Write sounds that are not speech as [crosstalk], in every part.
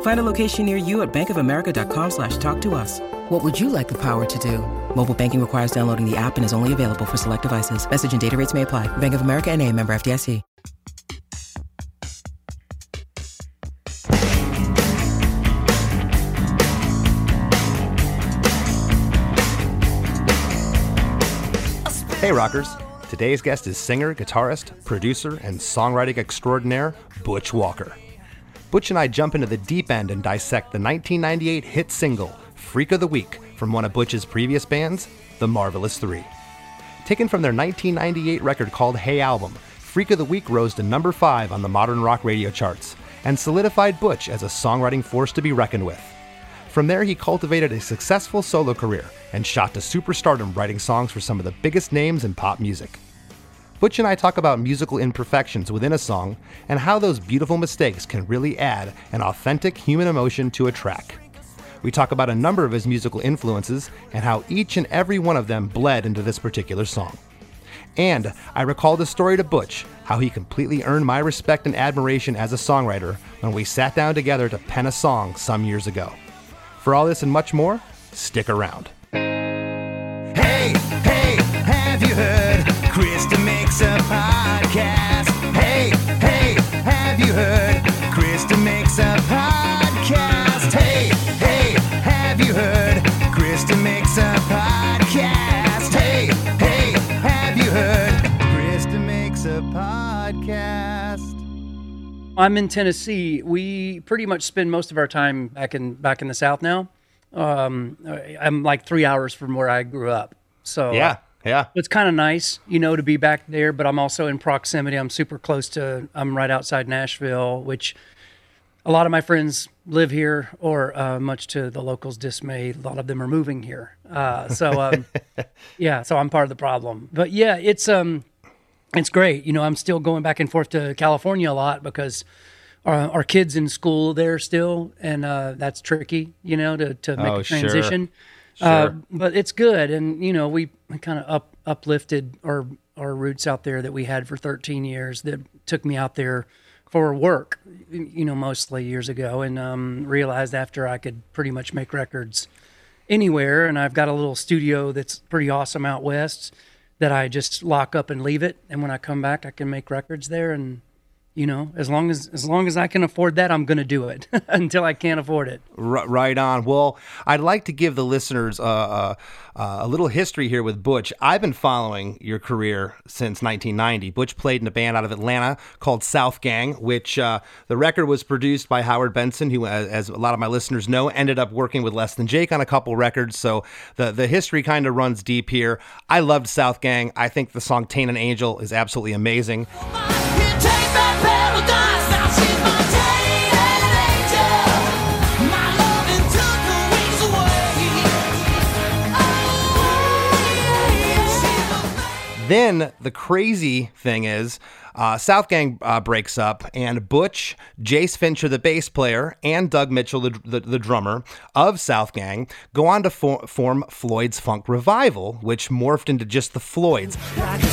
Find a location near you at bankofamerica.com slash talk to us. What would you like the power to do? Mobile banking requires downloading the app and is only available for select devices. Message and data rates may apply. Bank of America and a member FDIC. Hey, rockers. Today's guest is singer, guitarist, producer, and songwriting extraordinaire, Butch Walker. Butch and I jump into the deep end and dissect the 1998 hit single, Freak of the Week, from one of Butch's previous bands, The Marvelous Three. Taken from their 1998 record called Hey Album, Freak of the Week rose to number 5 on the modern rock radio charts and solidified Butch as a songwriting force to be reckoned with. From there, he cultivated a successful solo career and shot to superstardom writing songs for some of the biggest names in pop music. Butch and I talk about musical imperfections within a song and how those beautiful mistakes can really add an authentic human emotion to a track. We talk about a number of his musical influences and how each and every one of them bled into this particular song. And I recall the story to Butch, how he completely earned my respect and admiration as a songwriter when we sat down together to pen a song some years ago. For all this and much more, stick around. Hey, hey, have you heard? Chris DeMakes a podcast. Hey, hey, have you heard? Chris DeMakes a podcast. Hey, hey, have you heard? Chris DeMakes a podcast. Hey, hey, have you heard? Chris DeMakes a podcast. I'm in Tennessee. We pretty much spend most of our time back in back in the South now. Um, I'm like three hours from where I grew up, so Yeah, yeah. it's kind of nice, you know, to be back there. But I'm also in proximity. I'm super close to. I'm right outside Nashville, which a lot of my friends live here, or uh, much to the locals' dismay, a lot of them are moving here. Uh, so um, [laughs] yeah, so I'm part of the problem. But yeah, it's um, it's great. You know, I'm still going back and forth to California a lot because our, our kids in school there still, and uh, that's tricky. You know, to to make Oh, a sure. Transition. Uh, but it's good, and you know, we kind of up uplifted our our roots out there that we had for 13 years. That took me out there for work, you know, mostly years ago, and um, realized after I could pretty much make records anywhere, and I've got a little studio that's pretty awesome out west that I just lock up and leave it, and when I come back, I can make records there, and you know, as long as as long as I can afford that, I'm gonna do it [laughs] until I can't afford it. R- right on. Well, I'd like to give the listeners uh, uh, uh, a little history here with Butch. I've been following your career since 1990. Butch played in a band out of Atlanta called Southgang, which uh, the record was produced by Howard Benson, who, as, as a lot of my listeners know, ended up working with Less Than Jake on a couple records. So the, the history kind of runs deep here. I loved Southgang. I think the song Tainted Angel is absolutely amazing. Take Then the crazy thing is, uh, Southgang uh, breaks up, and Butch, Jayce Fincher, the bass player, and Doug Mitchell, the, the, the drummer of Southgang, go on to for- form Floyd's Funk Revival, which morphed into just the Floyds. Like the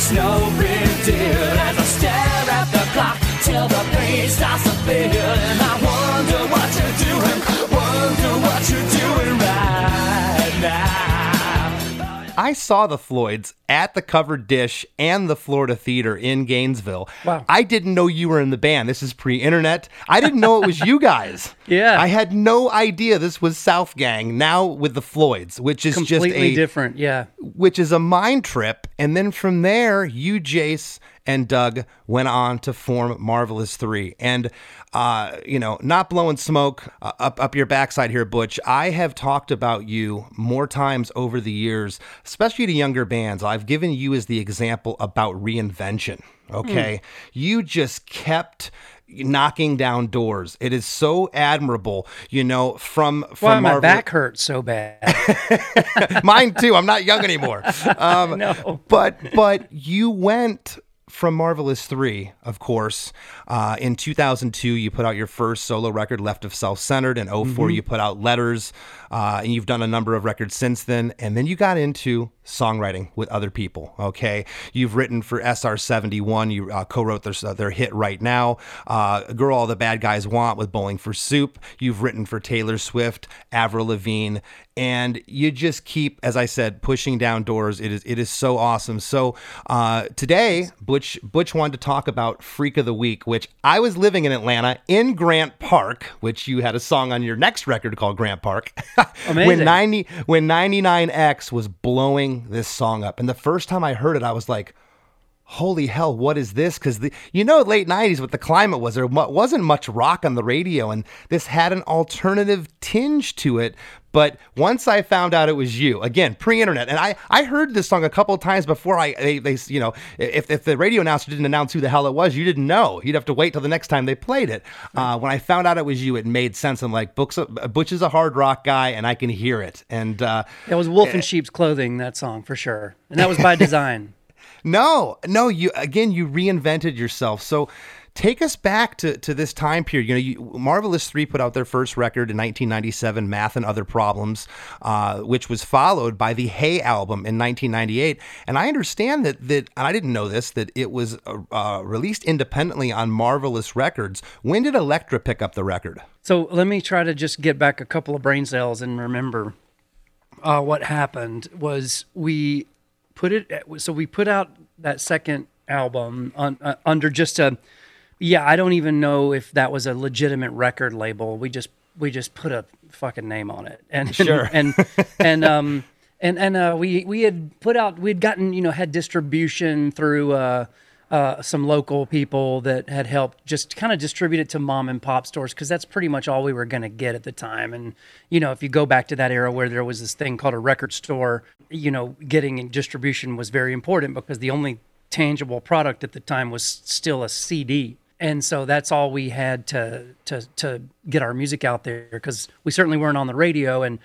I saw the Floyds at the covered dish and the Florida Theater in Gainesville. Wow. I didn't know you were in the band. This is pre internet. I didn't know it was you guys. [laughs] Yeah. I had no idea this was Southgang now with the Floyds, which is Completely just a different, yeah. which is a mind trip. And then from there, you, Jayce, and Doug went on to form Marvelous Three. And, uh, you know, not blowing smoke uh, up, up your backside here, Butch. I have talked about you more times over the years, especially to younger bands. I've given you as the example about reinvention. Okay. You just kept knocking down doors. It is so admirable, you know, from from Why my Marvel- back hurts so bad. [laughs] Mine too. I'm not young anymore. [laughs] Um, No. But but you went from Marvelous 3, of course. Uh, in 2002, you put out your first solo record, Left of Self Centered. In 4 Mm-hmm. you put out Letters. Uh, and you've done a number of records since then. And then you got into songwriting with other people, okay? You've written for SR71. You uh, co wrote their, their hit Right Now, uh, Girl All the Bad Guys Want with Bowling for Soup. You've written for Taylor Swift, Avril Lavigne. And you just keep, as I said, pushing down doors. It is it is so awesome. So uh, today, Butch Butch wanted to talk about Freak of the Week, which I was living in Atlanta in Grant Park, which you had a song on your next record called Grant Park. [laughs] when 90 when 99X was blowing this song up. And the first time I heard it, I was like, holy hell, what is this? Because you know, late '90s, what the climate was, there wasn't much rock on the radio, and this had an alternative tinge to it. But once I found out it was you, again, pre-internet, and I, I heard this song a couple of times before I they, they you know if, if the radio announcer didn't announce who the hell it was, you didn't know. You'd have to wait till the next time they played it. Uh, when I found out it was you, it made sense. I'm like, Books, Butch is a hard rock guy, and I can hear it. And uh, It was Wolf in Sheep's Clothing, that song, for sure. And that was by [laughs] design. No, no, you again you reinvented yourself. So take us back to, to this time period. You know, you, Marvelous Three put out their first record in 1997, "Math and Other Problems," uh, which was followed by the Hey album in 1998. And I understand that that I didn't know this that it was uh, uh, released independently on Marvelous Records. When did Elektra pick up the record? So let me try to just get back a couple of brain cells and remember uh, what happened was we put it so we put out that second album on, uh, under just a yeah I don't even know if that was a legitimate record label we just we just put a fucking name on it and Sure. and [laughs] and um and and uh, we we had put out we'd gotten you know had distribution through uh, uh, some local people that had helped just kind of distribute it to mom and pop stores because that's pretty much all we were going to get at the time. And you know, if you go back to that era where there was this thing called a record store, you know, getting distribution was very important because the only tangible product at the time was still a CD. And so that's all we had to to to get our music out there because we certainly weren't on the radio and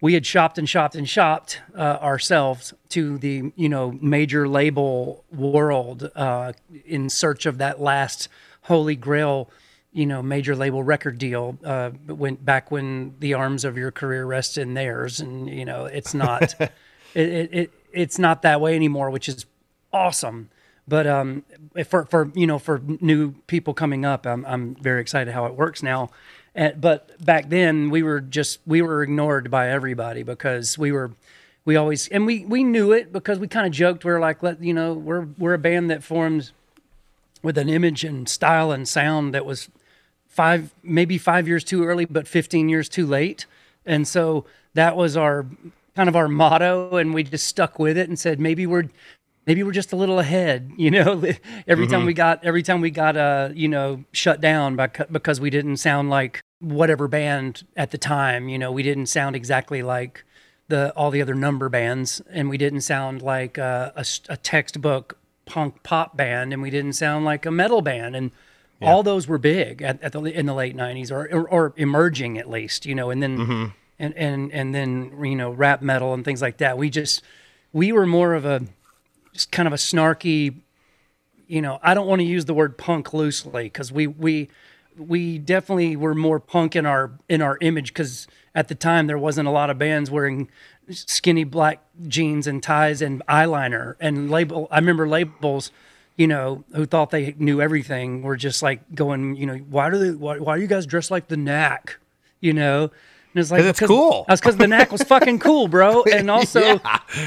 we had shopped and shopped and shopped uh, ourselves to the you know major label world uh, in search of that last holy grail you know major label record deal uh, when back when the arms of your career rest in theirs and you know it's not [laughs] it, it, it it's not that way anymore which is awesome. But um for for you know for new people coming up I'm I'm very excited how it works now and, but back then we were just we were ignored by everybody because we were we always and we we knew it because we kind of joked. We are like let you know we're we're a band that forms with an image and style and sound that was five maybe five years too early but 15 years too late. And so that was our kind of our motto and we just stuck with it and said maybe we're maybe we're just a little ahead [laughs] you know? Every time we got every time we got uh you know shut down by, because we didn't sound like whatever band at the time you know we didn't sound exactly like the all the other number bands and we didn't sound like uh, a, a textbook punk pop band and we didn't sound like a metal band and all those were big at, at the in the late 90s or, or or emerging at least you know and then and and and then you know rap metal and things like that. We just we were more of a just kind of a snarky you know i don't want to use the word punk loosely because we we we definitely were more punk in our in our image because at the time there wasn't a lot of bands wearing skinny black jeans and ties and eyeliner and label i remember labels you know who thought they knew everything were just like going you know why do they why, why are you guys dressed like the knack? You know and it's like it's cool. that's because the knack was fucking cool, bro. [laughs] And also,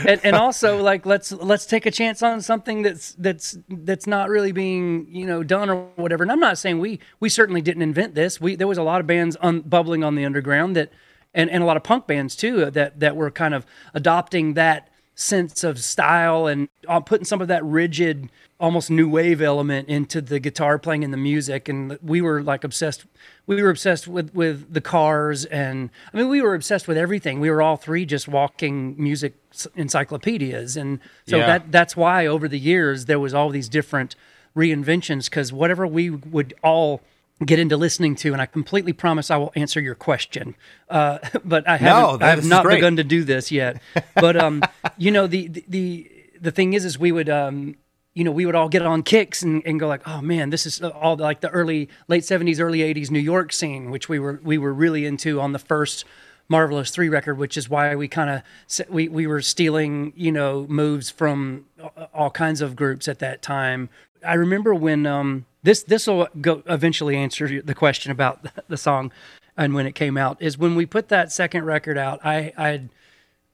and, and also, like let's let's take a chance on something that's that's that's not really being you know done or whatever. And I'm not saying we we certainly didn't invent this. We there was a lot of bands un, bubbling on the underground that, and and a lot of punk bands too that that were kind of adopting that sense of style and uh, putting some of that rigid almost new wave element into the guitar playing and the music. And we were like obsessed we were obsessed with with the cars and i mean we were obsessed with everything. We were all three just walking music encyclopedias. And so Yeah. that that's why over the years there was all these different reinventions because whatever we would all get into listening to, and I completely promise I will answer your question. Uh, [laughs] but I haven't, that- I have not great. begun to do this yet. But um, [laughs] you know, the the the, the thing is, is we would um, you know, we would all get on kicks and, and go like, oh man, this is all like the early late seventies, early eighties New York scene, which we were we were really into on the first Marvelous Three record, which is why we kind of we we were stealing you know moves from all kinds of groups at that time. I remember when um, this this will go eventually answer the question about [laughs] the song and when it came out is when we put that second record out. I I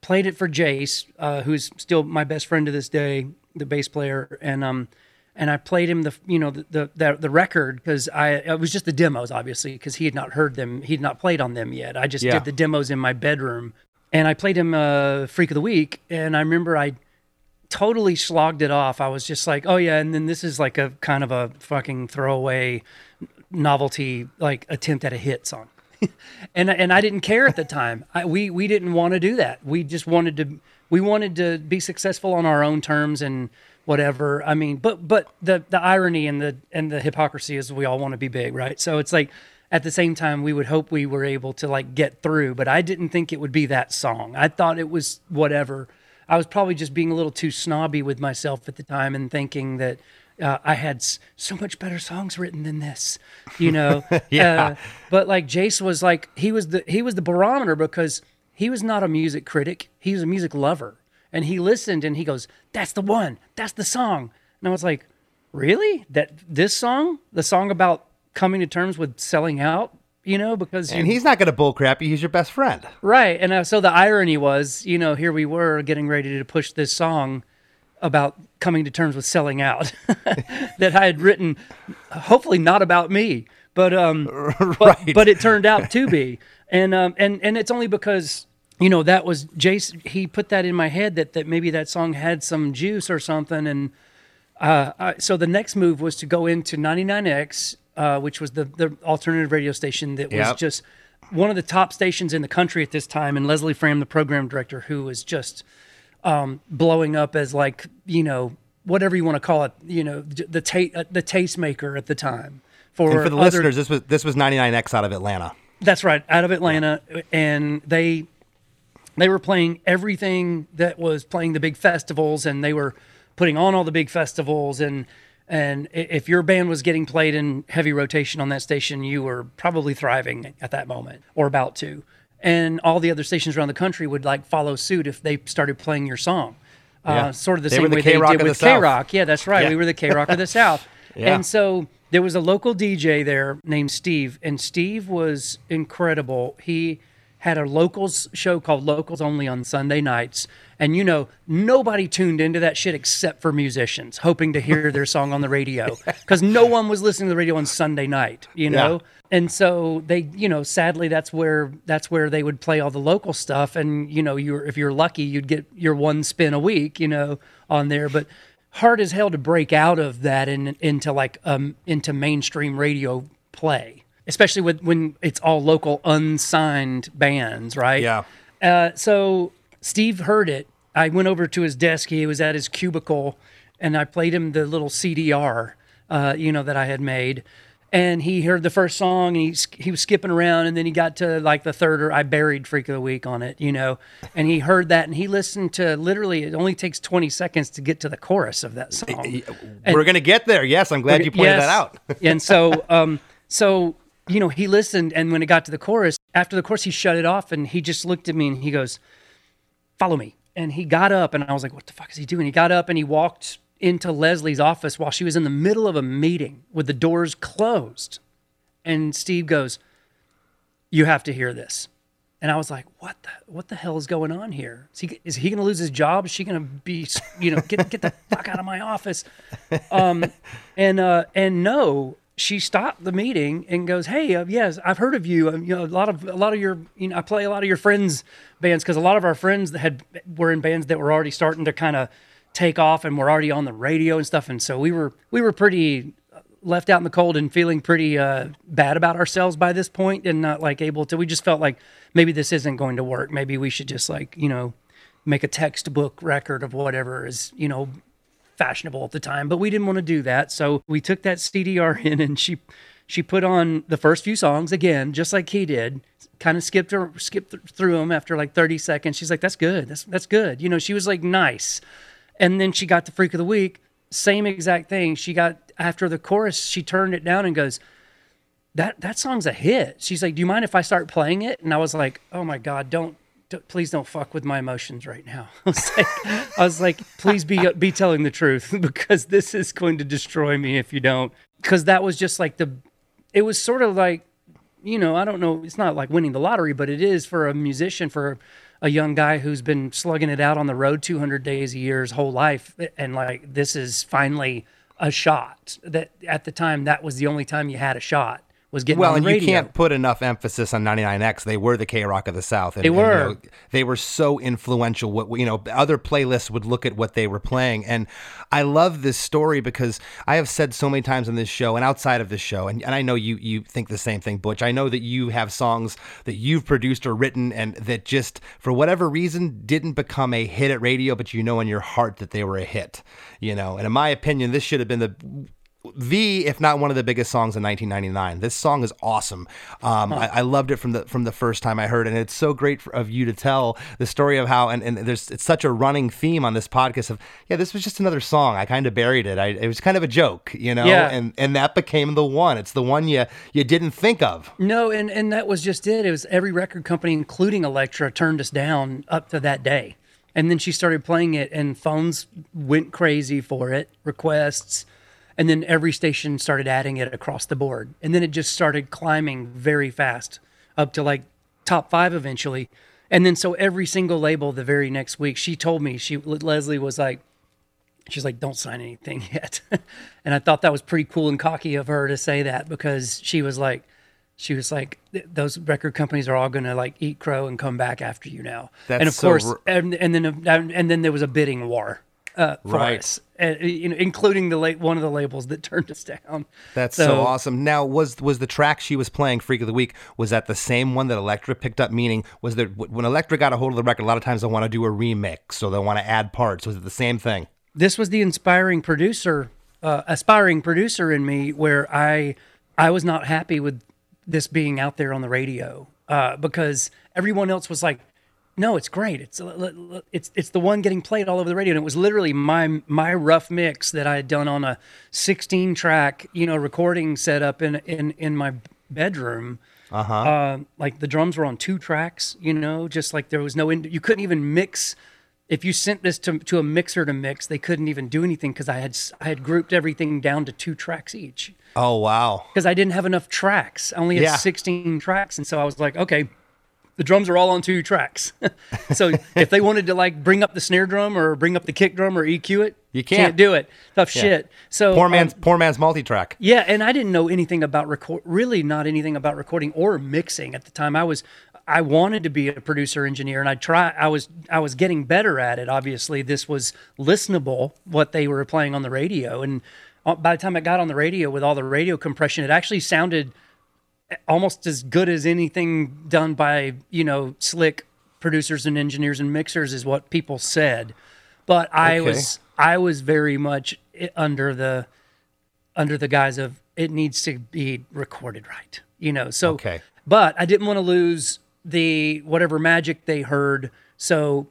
played it for Jayce, uh, who's still my best friend to this day, the bass player, and um, and I played him the you know the the the, the record because I it was just the demos obviously because he had not heard them, he had not played on them yet. I just Yeah. did the demos in my bedroom, and I played him uh, Freak of the Week, and I remember I totally slogged it off. I was just like, oh yeah, and then this is like a kind of a fucking throwaway novelty like attempt at a hit song. [laughs] and and I didn't care at the time. I, we we didn't want to do that. We just wanted to we wanted to be successful on our own terms and whatever. I mean, but but the the irony and the and the hypocrisy is we all want to be big, right? So it's like at the same time we would hope we were able to like get through, but I didn't think it would be that song. I thought it was whatever. I was probably just being a little too snobby with myself at the time and thinking that uh, I had s- so much better songs written than this, you know. [laughs] Yeah. Uh, but like Jayce was like he was the he was the barometer because he was not a music critic. He was a music lover, and he listened and he goes, "That's the one. That's the song." And I was like, "Really? That this song? The song about coming to terms with selling out?" You know, because And you- he's not going to bullcrap you. He's your best friend. Right. And uh, so the irony was, you know, here we were getting ready to push this song about coming to terms with selling out [laughs] that I had written, hopefully not about me, but, um, [laughs] but, Right. but it turned out to be. And, um, and, and it's only because, you know, that was Jayce, he put that in my head that, that maybe that song had some juice or something. And, uh, I, so the next move was to go into 99X, uh, which was the, the alternative radio station that was Yep. just one of the top stations in the country at this time. And Leslie Fram, the program director, who was just um, blowing up as like, you know, whatever you want to call it, you know, the ta- uh, the tastemaker at the time. For, And for the other- listeners, this was this was 99X out of Atlanta. that's right, out of Atlanta, and they they were playing everything that was playing the big festivals, and they were putting on all the big festivals, and and if your band was getting played in heavy rotation on that station, you were probably thriving at that moment or about to, and all the other stations around the country would like follow suit if they started playing your song. Yeah. Uh, sort of the They same the way they K-Rock did of the with K Rock. Yeah, that's right. Yeah. We were the K Rock of the [laughs] South. Yeah. And so there was a local DJ there named Steve, and Steve was incredible. He had a locals show called Locals Only on Sunday nights. And you know, nobody tuned into that shit except for musicians, hoping to hear their song on the radio. [laughs] Because no one was listening to the radio on Sunday night, you know? Yeah. And so they, you know, sadly that's where that's where they would play all the local stuff. And, you know, you're if you're lucky, you'd get your one spin a week, you know, on there. But hard as hell to break out of that and into like um into mainstream radio play, especially with when it's all local unsigned bands, right? Yeah. Uh, so Steve heard it. I went over to his desk. He was at his cubicle, and I played him the little CDR, uh, you know, that I had made. And he heard the first song, and he he was skipping around, and then he got to like the third, or I buried "Freak of the Week" on it, you know. And he heard that, and he listened to literally. It only takes twenty seconds to get to the chorus of that song. We're going to get there. Yes, I'm glad you pointed Yes. that out. [laughs] and so, um, so you know, he listened, and when it got to the chorus, after the chorus, he shut it off, and he just looked at me, and he goes, "Follow me." And he got up, and I was like, "What the fuck is he doing?" He got up and he walked into Leslie's office while she was in the middle of a meeting with the doors closed, and Steve goes, "You have to hear this." And I was like, "What the what the hell is going on here? Is he is he going to lose his job? Is she going to be you know get get the fuck out of my office?" Um, and uh, and no, she stopped the meeting and goes, "Hey, uh, yes, I've heard of you. Um, you know, a lot of a lot of your you know, I play a lot of your friends' bands because a lot of our friends that had were in bands that were already starting to kind of take off and were already on the radio and stuff. And so we were we were pretty left out in the cold and feeling pretty uh, bad about ourselves by this point and not like able to. We just felt like maybe this isn't going to work. Maybe we should just like you know make a textbook record of whatever is you know fashionable at the time, but we didn't want to do that. So we took that CDR [laughs] in and she she put on the first few songs again, just like he did. Kind of skipped her, skipped through them after like 30 seconds. She's like, "That's good. That's that's good." You know, she was like nice. And then she got the freak of the week. Same exact thing. She got after the chorus, she turned it down and goes, "That that song's a hit." She's like, "Do you mind if I start playing it?" And I was like, "Oh my god, don't." Don't- Please don't fuck with my emotions right now. [laughs] I was like, I was like, please be uh, be telling the truth [laughs] because this is going to destroy me if you don't. Because that was just like the, it was sort of like you know, I don't know, it's not like winning the lottery, but it is for a musician, for a young guy who's been slugging it out on the road 200 days a year his whole life. And like, this is finally a shot that at the time, that was the only time you had a shot was getting Well, and radio. you can't put enough emphasis on 99X. They were the K Rock of the South. And, They and, you were. know, they were so influential. What you know, other playlists would look at what they were playing, and I love this story because I have said so many times on this show and outside of this show, and, and I know you you think the same thing, Butch. I know that you have songs that you've produced or written, and that just for whatever reason didn't become a hit at radio, but you know in your heart that they were a hit. You know, and in my opinion, this should have been the the if not one of the biggest songs in 1999 this song is awesome um, I, I loved it from the from the first time i heard it and it's so great for, of you to tell the story of how and, and there's it's such a running theme on this podcast of yeah this was just another song i kind of buried it I, it was kind of a joke you know Yeah. and and that became the one it's the one you you didn't think of No, and, and that was just it. It was every record company, including Elektra, turned us down up to that day. And then she started playing it, and phones went crazy for it, requests. And then every station started adding it across the board. And then it just started climbing very fast up to like top five eventually. And then so every single label the very next week, she told me, she Leslie was like, she's like, don't sign anything [laughs] yet. and I thought that was pretty cool and cocky of her to say that because she was like, she was like, those record companies are all going to like eat crow and come back after you now. That's and of so course, r- and, and then and then there was a bidding war. Uh, Right. us, uh, you know, including the late one of the labels that [laughs] turned us down. that's so, awesome now was was the track she was playing freak of the week was that the same one that Elektra picked up meaning was there when Elektra got a hold of the record a lot of times they want to do a remix so they want to add parts was it the same thing this was the inspiring producer, uh, aspiring producer in me, where I I was not happy with this being out there on the radio uh, because everyone else was like, "No, it's great. It's it's it's the one getting played all over the radio." And it was literally my my rough mix that I had done on a 16 track, you know, recording setup in in in my bedroom. Uh-huh. like the drums were on two tracks, you know, just like there was no, in, you couldn't even mix. If you sent this to, to a mixer to mix, they couldn't even do anything because I had I had grouped everything down to two tracks each oh wow because I didn't have enough tracks. I only had Yeah. 16 tracks, and so I was like, okay, the drums are all on two tracks. [laughs] so if they wanted to like bring up the snare drum or bring up the kick drum or EQ it, You can't. do it. Tough shit. So Poor um, man's poor man's multi-track. yeah, and I didn't know anything about record, really not anything about recording or mixing at the time. I was, I wanted to be a producer engineer, and I try. I was, I was getting better at it. Obviously, this was listenable what they were playing on the radio, and uh, by the time I got on the radio with all the radio compression, it actually sounded almost as good as anything done by you know slick producers and engineers and mixers is what people said but i Okay. was i was very much under the under the guise of it needs to be recorded right you know so Okay. but i didn't want to lose the whatever magic they heard so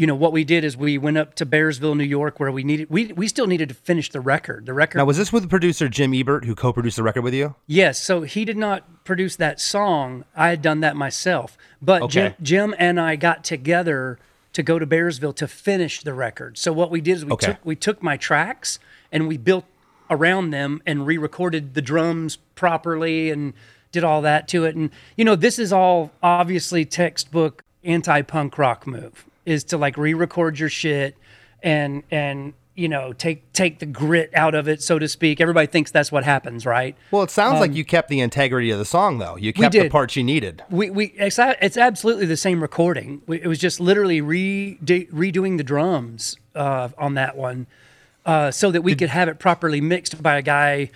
you know what we did is we went up to bearsville new york where we needed we, we still needed to finish the record the record Now, was this with producer Jim Ebert, who co-produced the record with you? Yes, so he did not produce that song. I had done that myself. But Jim, Jim and I got together to go to Bearsville to finish the record. So what we did is we Okay. took we took my tracks and we built around them and re-recorded the drums properly and did all that to it. And you know, this is all obviously textbook anti-punk rock move is to like re-record your shit and and you know take take the grit out of it so to speak everybody thinks that's what happens right Well, it sounds like you kept the integrity of the song, though. You kept the Um, parts you needed. we we it's, it's absolutely the same recording. We, it was just literally re, redoing the drums uh, on that one, uh, so that we could have it properly mixed by a guy,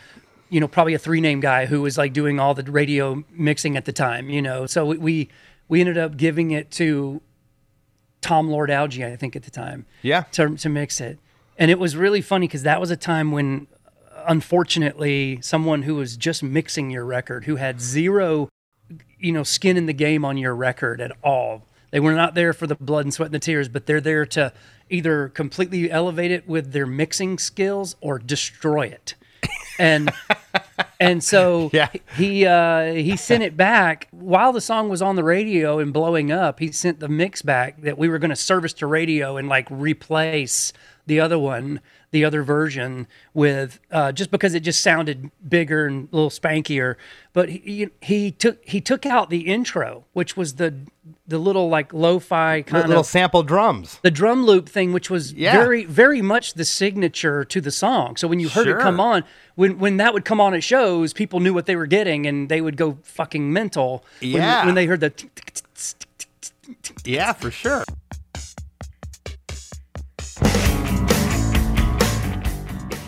you know, probably a three name guy who was like doing all the radio mixing at the time. You know, so we we, we ended up giving it to Tom Lord-Alge, I think at the time. Yeah. To to mix it. and it was really funny because that was a time when uh, unfortunately someone who was just mixing your record who had zero you know skin in the game on your record at all they were not there for the blood and sweat and the tears but they're there to either completely elevate it with their mixing skills or destroy it and [laughs] and so [laughs] Yeah. he uh, he sent it back while the song was on the radio and blowing up. He sent the mix back that we were going to service to radio and like replace the other one, the other version with uh, just because it just sounded bigger and a little spankier. But he he took he took out the intro, which was the the little like lo-fi kind of Little of sample drums. the drum loop thing, which was Yeah. very, very much the signature to the song. So when you heard Sure. it come on, when when that would come on at shows, people knew what they were getting, and they would go fucking mental. when- Yeah. When, they heard the. Yeah, for sure.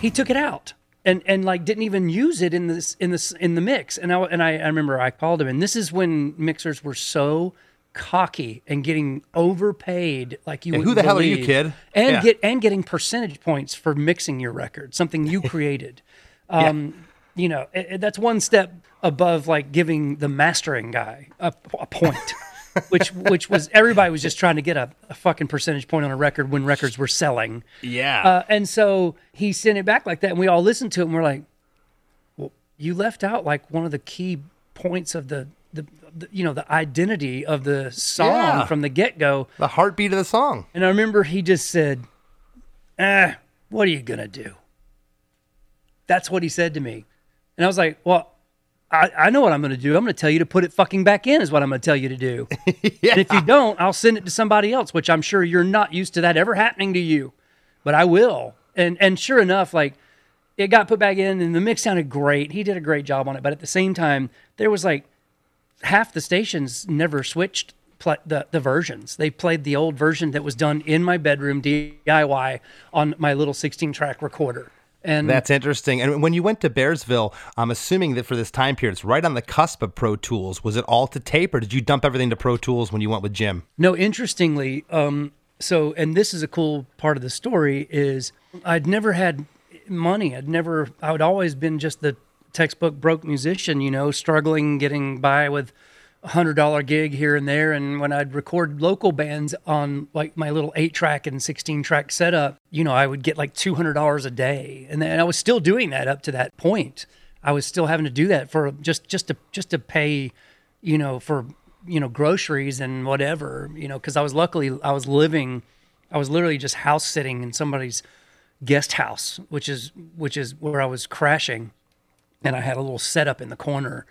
He took it out. And, and like didn't even use it in this in this in the mix and I and I, I remember I called him and this is when mixers were so cocky and getting overpaid like you And who the hell are you, kid? and Yeah. get and getting percentage points for mixing your record something you [laughs] created um you know it, it- that's one step above like giving the mastering guy a, a point [laughs] which which was everybody was just trying to get a, a fucking percentage point on a record when records were selling Yeah. uh, and so he sent it back like that, and we all listened to it, and we're like, "Well, you left out like one of the key points of the, the you know the identity of the song Yeah. from the get go." the heartbeat of the song. And I remember he just said, "Eh, what are you gonna do?" That's what he said to me, and I was like, "Well." I, I know what I'm going to do. I'm going to tell you to put it fucking back in, is what I'm going to tell you to do. [laughs] yeah. And if you don't, I'll send it to somebody else, which I'm sure you're not used to that ever happening to you, but I will. And and sure enough, like it got put back in, and the mix sounded great. He did a great job on it, but at the same time, there was like half the stations never switched pl- the the versions. They played the old version that was done in my bedroom DIY on my little 16 track recorder. And That's interesting. And when you went to Bearsville, I'm assuming that for this time period, it's right on the cusp of Pro Tools. Was it all to tape, or did you dump everything to Pro Tools when you went with Jim? No, interestingly, um, so and this is a cool part of the story is I'd never had money. I'd never. I would always been just the textbook broke musician, you know, struggling getting by with a hundred dollar gig here and there. And when I'd record local bands on like my little eight track and sixteen track setup, you know, I would get like two hundred dollars a day, and, then I was still doing that up to that point. I was still having to do that for just just to just to pay, you know, for you know groceries and whatever, you know, because I was luckily I was living, I was literally just house sitting in somebody's guest house, which is which is where I was crashing, and I had a little setup in the corner,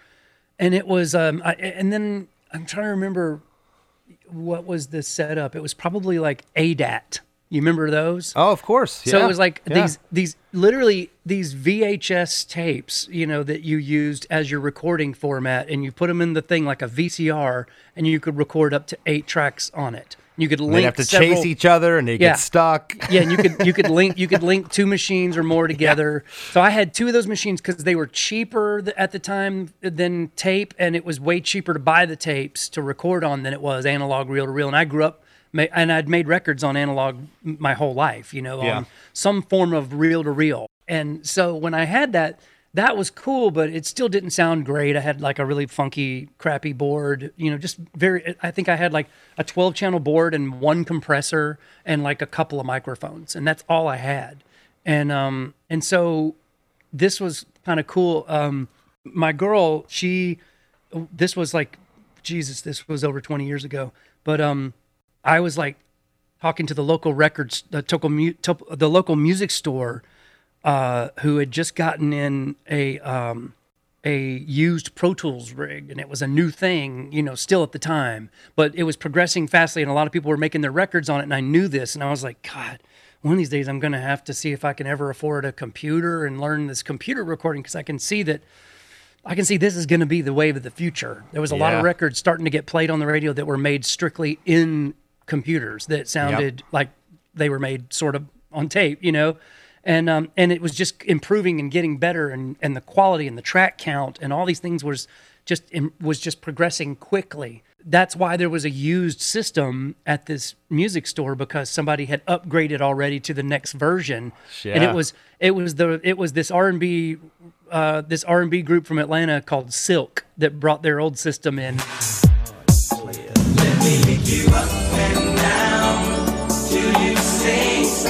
and it was um, I, and then I'm trying to remember what was the setup. It was probably like ADAT. You remember those? Oh, of course. So it was like Yeah. these these literally these VHS tapes, you know, that you used as your recording format, and you put them in the thing like a VCR, and you could record up to eight tracks on it. You could link They'd have to several, chase each other, and they Yeah. get stuck. yeah, and you could you could [laughs] link you could link two machines or more together. So I had two of those machines because they were cheaper at the time than tape, and it was way cheaper to buy the tapes to record on than it was analog reel to reel. And I grew up, and I'd made records on analog my whole life, you know, Yeah. on some form of reel to reel. And so when I had that, that was cool, but it still didn't sound great. I had like a really funky, crappy board, you know, just very, I think I had like a 12 channel board and one compressor and like a couple of microphones. And that's all I had. And, um, and so this was kind of cool. Um, my girl, she, this was like, Jesus, this was over 20 years ago. But, um, I was like talking to the local records, the, local the local music store, uh, who had just gotten in a um, a used Pro Tools rig, and it was a new thing, you know, still at the time, but it was progressing fastly, and a lot of people were making their records on it, and I knew this, and I was like, God. One of these days, I'm going to have to see if I can ever afford a computer and learn this computer recording because I can see that I can see this is going to be the wave of the future. There was a lot of records starting to get played on the radio that were made strictly in computers that sounded like they were made sort of on tape, you know. And um, and it was just improving and getting better, and and the quality and the track count and all these things was just was just progressing quickly. That's why there was a used system at this music store because somebody had upgraded already to the next version, and it was it was the it was this R and B uh, this R and B group from Atlanta called Silk that brought their old system in.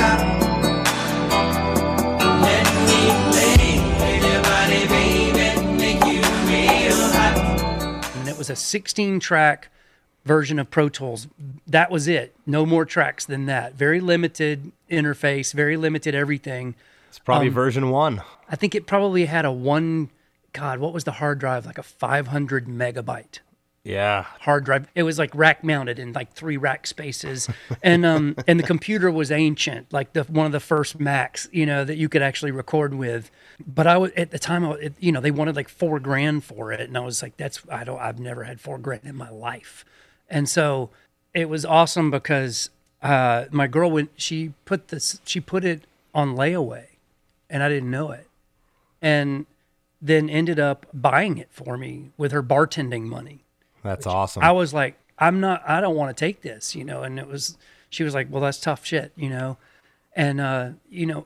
and it was a 16 track version of Pro Tools. That was it. No more tracks than that. Very limited interface, very limited everything. It's Um, probably version one. I think it probably had a one, God, what was the hard drive? Like a 500 megabyte Yeah. hard drive. It was like rack mounted in like three rack spaces, and um [laughs] and the computer was ancient, like the one of the first Macs, you know, that you could actually record with. But I was at the time, I, it, you know, they wanted like four grand for it, and I was like, that's I don't, I've never had four grand in my life, and so it was awesome because uh, my girl went, she put this, she put it on layaway, and I didn't know it, and then ended up buying it for me with her bartending money. That's awesome. I was like, I'm not, I don't want to take this, you know. And it was, she was like, well, that's tough shit, you know. And, uh, you know,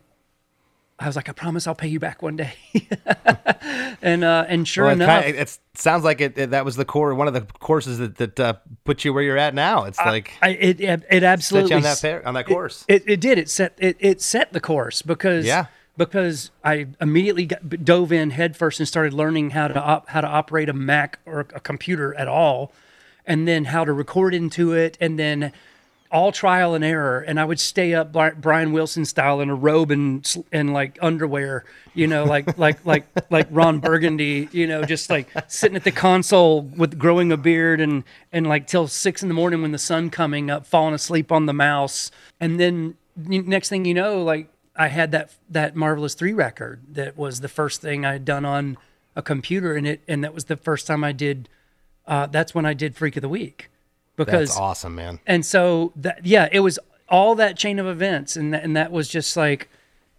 I was like, I promise I'll pay you back one day. [laughs] and, uh, and sure well, it, enough, kinda, it sounds like it, it- That was the core. One of the courses that that uh, put you where you're at now. It's like I, it, it, absolutely you on that pair, on that course. It, it did. It set it, it set the course because Yeah. Because I immediately got, dove in headfirst and started learning how to op, how to operate a Mac or a computer at all, and then how to record into it, and then all trial and error. And I would stay up Brian Wilson style in a robe and and like underwear, you know, like [laughs] like like like Ron Burgundy, you know, just like sitting at the console with growing a beard and and like till six in the morning when the sun coming up, falling asleep on the mouse, and then next thing you know, like I had that that marvelous three record that was the first thing I had done on a computer, and it and that was the first time I did. Uh, that's when I did Freak of the Week, because That's awesome, man. and so that yeah it was all that chain of events and that, and that was just like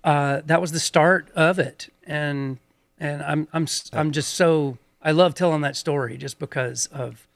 uh, that was the start of it and and I'm I'm I'm just so I love telling that story just because of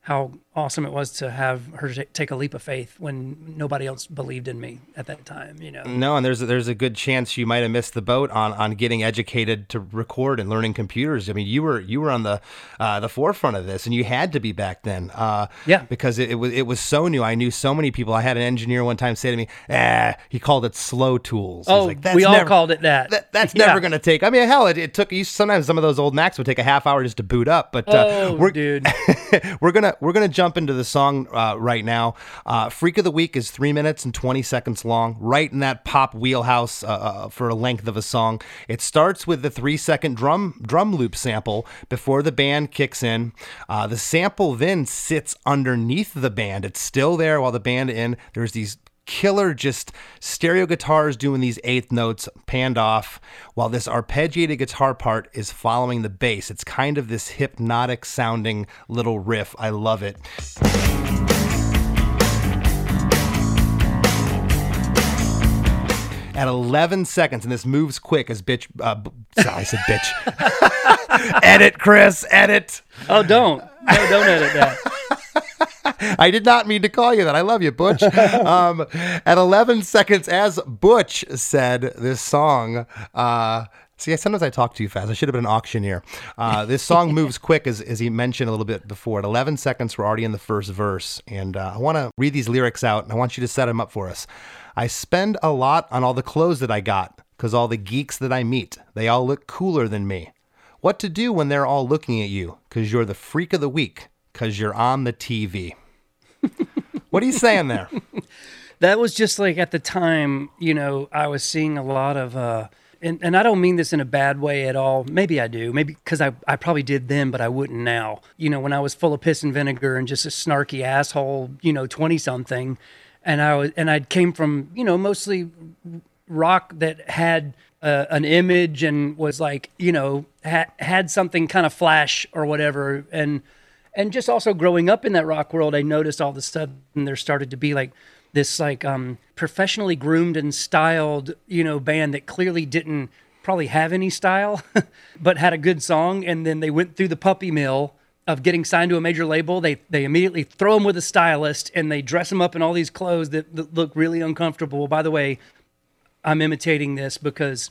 how awesome it was to have her ta- take a leap of faith when nobody else believed in me at that time you know No, and there's a, there's a good chance you might have missed the boat on, on getting educated to record and learning computers. I mean, you were you were on the uh, the forefront of this, and you had to be back then. Uh, Yeah. because it, it was it was so new. I knew so many people. I had an engineer one time say to me, "Ah," he called it slow tools. Oh like, "That's we all never- called it that, That, that's Yeah. never going to take. I mean, hell, it, it took. You sometimes some of those old Macs would take a half hour just to boot up. But uh, oh we're dude [laughs] we're gonna we're gonna jump into the song uh, right now. Uh, Freak of the Week is three minutes and twenty seconds long, right in that pop wheelhouse uh, uh, for a length of a song. It starts with the three second drum drum loop sample before the band kicks in. Uh, the sample then sits underneath the band. It's still there while the band in. There's these killer just stereo guitars doing these eighth notes panned off while this arpeggiated guitar part is following the bass. It's kind of this hypnotic sounding little riff. I love it. At 11 seconds and this moves quick as bitch uh, sorry, i said bitch. [laughs] Edit chris edit. Oh don't. No don't edit that [laughs] I did not mean to call you that. I love you, Butch. [laughs] um, at 11 seconds, as Butch said, this song. Uh, see, sometimes I talk too fast. I should have been an auctioneer. Uh, this song [laughs] moves quick, as, as he mentioned a little bit before. At 11 seconds, we're already in the first verse. And uh, I want to read these lyrics out, and I want you to set them up for us. I spend a lot on all the clothes that I got, because all the geeks that I meet, they all look cooler than me. What to do when they're all looking at you, because you're the freak of the week, because you're on the TV. [laughs] What are you saying there? [laughs] that was just like at the time, you know, I was seeing a lot of, uh, and, and I don't mean this in a bad way at all. Maybe I do. Maybe because I, I probably did then, but I wouldn't now. You know, when I was full of piss and vinegar and just a snarky asshole, you know, 20 something. And I was, and I came from, you know, mostly rock that had uh, an image and was like, you know, ha- had something kind of flash or whatever. And, and just also growing up in that rock world, I noticed all the stuff, and there started to be like this like um, professionally groomed and styled, you know, band that clearly didn't probably have any style, [laughs] but had a good song. And then they went through the puppy mill of getting signed to a major label. They they immediately throw them with a stylist and they dress them up in all these clothes that, that look really uncomfortable. By the way, I'm imitating this because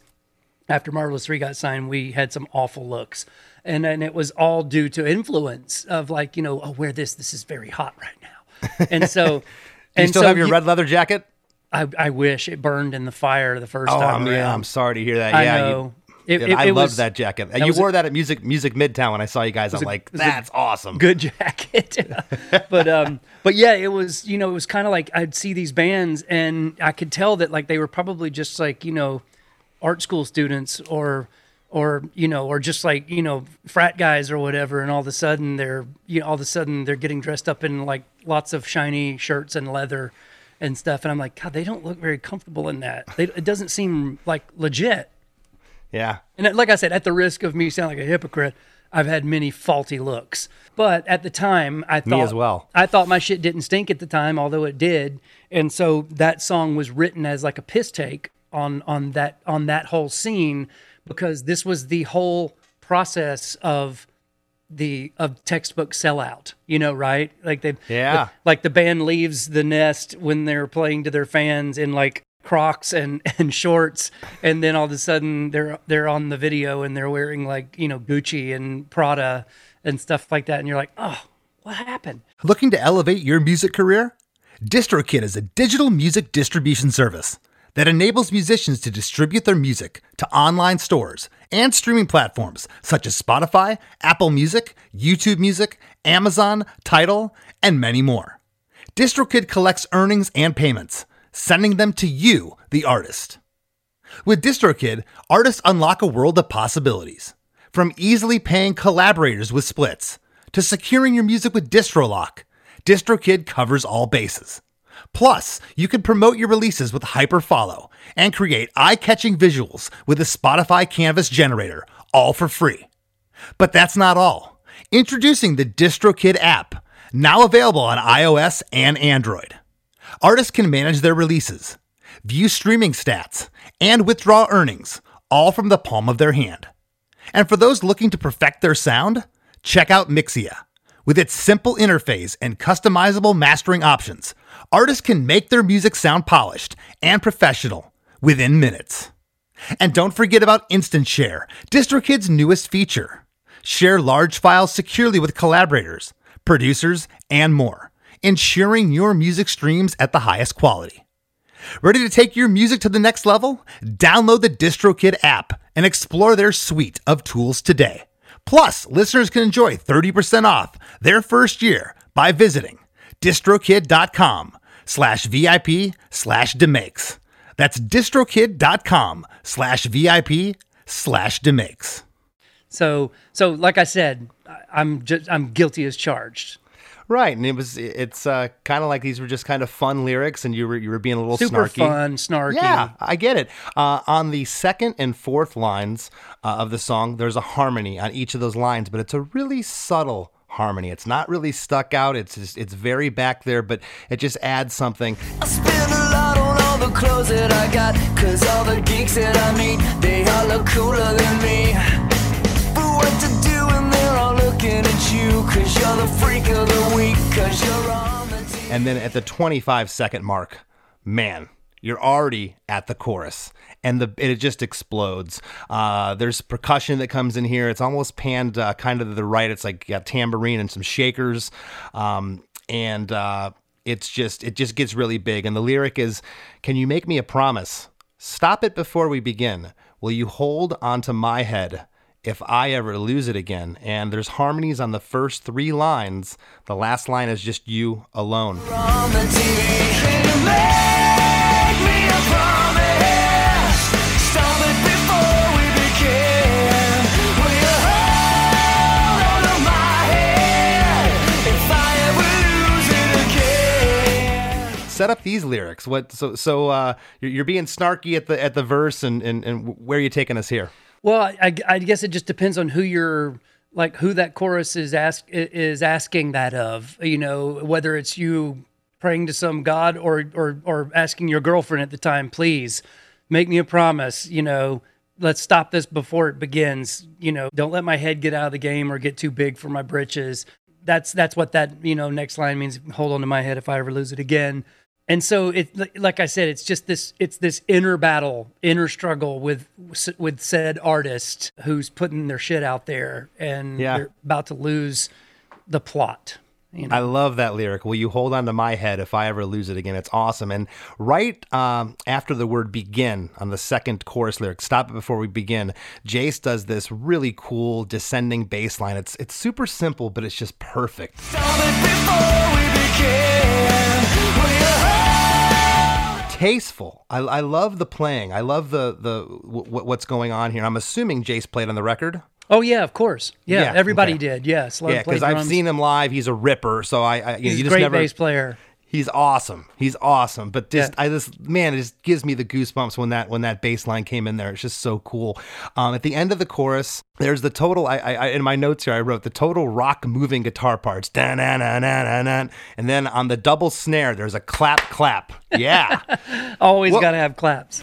after Marvelous Three got signed, we had some awful looks, and and it was all due to influence of like you know oh wear this this is very hot right now, and so. [laughs] Do you and still so have your red leather jacket? I, I wish it burned in the fire the first Oh, time around. yeah, I'm sorry to hear that. I yeah, know. You, It- it- I love that jacket. And that you was a- wore that at Music Music Midtown when I saw you guys. I'm a- like, it was a that's awesome. good [laughs] jacket. [laughs] but um but yeah, it was you know, it was kind of like I'd see these bands and I could tell that like they were probably just like, you know, art school students or or you know, or just like, you know, frat guys or whatever and all of a sudden they're you know, all of a sudden they're getting dressed up in like lots of shiny shirts and leather and stuff and I'm like, god, they don't look very comfortable in that. They, it doesn't seem like legit. Yeah. And like I said, at the risk of me sounding like a hypocrite, I've had many faulty looks. But at the time, I thought as well. I thought my shit didn't stink at the time, although it did. And so that song was written as like a piss take on on that on that whole scene because this was the whole process of the of textbook sellout. You know, right? Like they Yeah. like the band leaves the nest when they're playing to their fans in like Crocs and [laughs] and shorts, and then all of a sudden they're they're on the video and they're wearing like you know Gucci and Prada and stuff like that, and you're like, oh, what happened? Looking to elevate your music career? DistroKid is a digital music distribution service that enables musicians to distribute their music to online stores and streaming platforms such as Spotify, Apple Music, YouTube Music, Amazon, Tidal, and many more. DistroKid collects earnings and payments, sending them to you, the artist. With DistroKid, artists unlock a world of possibilities. From easily paying collaborators with splits to securing your music with DistroLock, DistroKid covers all bases. Plus, you can promote your releases with Hyperfollow and create eye-catching visuals with the Spotify Canvas generator, all for free. But that's not all. Introducing the DistroKid app, now available on iOS and Android. Artists can manage their releases, view streaming stats, and withdraw earnings, all from the palm of their hand. And for those looking to perfect their sound, check out Mixea. With its simple interface and customizable mastering options, artists can make their music sound polished and professional within minutes. And don't forget about Instant Share, DistroKid's newest feature. Share large files securely with collaborators, producers, and more, ensuring your music streams at the highest quality. Ready to take your music to the next level? Download the DistroKid app and explore their suite of tools today. Plus, listeners can enjoy 30% off their first year by visiting distrokid.com slash VIP slash demakes. That's distrokid.com slash VIP slash demakes. So so like I said, I- I'm just I'm guilty as charged. Right, and it was it's uh, kind of like these were just kind of fun lyrics, and you were you were being a little Super snarky. fun, snarky. Yeah, I get it. Uh, on the second and fourth lines uh, of the song, there's a harmony on each of those lines, but it's a really subtle harmony. It's not really stuck out. It's just it's very back there, but it just adds something. I spend a lot on all the clothes that I got. Cause all the geeks that I meet, they all look cooler than me. But what to do when they're all looking at you? Cause you're the freak of the week. Cause you're on the team. And then at the 25 second mark, man, you're already at the chorus. And the it just explodes. Uh, there's percussion that comes in here. It's almost panned uh, kind of to the right. It's like got tambourine and some shakers, um, and uh, it's just it just gets really big. And the lyric is, "Can you make me a promise? Stop it before we begin. Will you hold onto my head?" if I ever lose it again. And there's harmonies on the first three lines. The last line is just you alone. Set up these lyrics. What? So so uh, you're, being snarky at the at the verse, and and, and where are you taking us here? Well, I, I guess it just depends on who you're like, who that chorus is ask is asking that of. You know, whether it's you praying to some god or or or asking your girlfriend at the time, please make me a promise, you know, let's stop this before it begins. You know, don't let my head get out of the game or get too big for my britches. That's that's what that, you know, next line means hold on to my head if I ever lose it again. And so it like I said it's just this it's this inner battle, inner struggle with with said artist who's putting their shit out there and Yeah. they're about to lose the plot. You know? I love that lyric. Will you hold on to my head if I ever lose it again? It's awesome. And right um, after the word begin on the second chorus lyric, stop it before we begin, Jayce does this really cool descending bass line. It's, it's super simple, but it's just perfect. Tasteful. I, I love the playing. I love the, the w- what's going on here. I'm assuming Jayce played on the record. Oh yeah, of course. Yeah, Yeah, everybody okay. did. Yes, Yeah, because I've seen him live. He's a ripper. So I, I you, know, He's you a just great never. bass player. He's awesome. He's awesome. But just Yeah. I just man, it just gives me the goosebumps when that when that bass line came in there. It's just so cool. Um, at the end of the chorus, there's the total. I, I, in my notes here I wrote the total rock moving guitar parts. And then on the double snare, there's a clap clap. Yeah. [laughs] Always Well- got to have claps.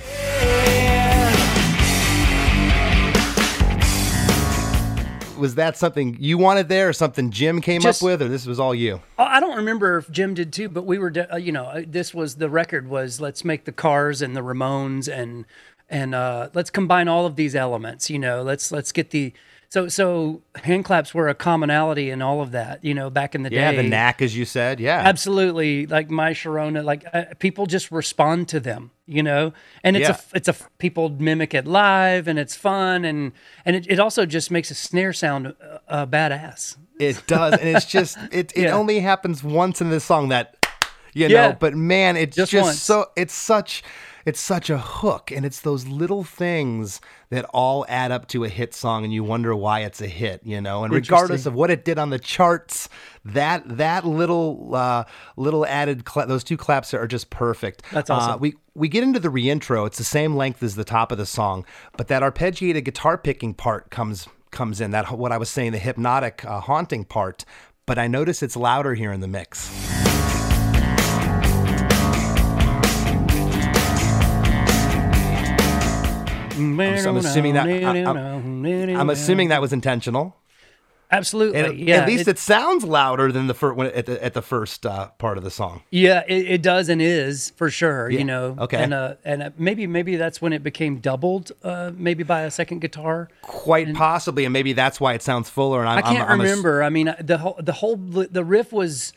Was that something you wanted there, or something Jim came Just- up with, or this was all you? Oh, I don't remember if Jim did too, but we were, de- uh, you know, uh, this was the record was let's make the Cars and the Ramones and and uh, let's combine all of these elements. You know, let's let's get the so so hand claps were a commonality in all of that. You know, back in the Yeah, day. Yeah, the knack, as you said. Yeah. Absolutely, like my Sharona, like uh, people just respond to them, you know, and it's Yeah. a it's a people mimic it live, and it's fun, and and it, it also just makes a snare sound uh, badass. It does, and it's just [laughs] it. It Yeah. only happens once in this song that you know. Yeah. But man, it's just, Just so. It's such. It's such a hook, and it's those little things that all add up to a hit song, and you wonder why it's a hit. You know, and regardless of what it did on the charts, that that little uh, little added cla- those two claps are just perfect. That's Uh, awesome. we we get into the reintro. It's the same length as the top of the song, but that arpeggiated guitar picking part comes comes in. That what I was saying, the hypnotic uh, haunting part. But I notice it's louder here in the mix. I'm, I'm assuming that I, am assuming that was intentional. absolutely, And yeah. at least it- it, sounds louder than the first when, at the at the first uh, part of the song. Yeah, it, it does and is for sure. Yeah, You know, okay. and uh, and uh, maybe maybe that's when it became doubled, uh, maybe by a second guitar. Quite possibly, and maybe that's why it sounds fuller. And I'm, I can't I'm, I'm ass- remember. I mean, the whole the whole the riff was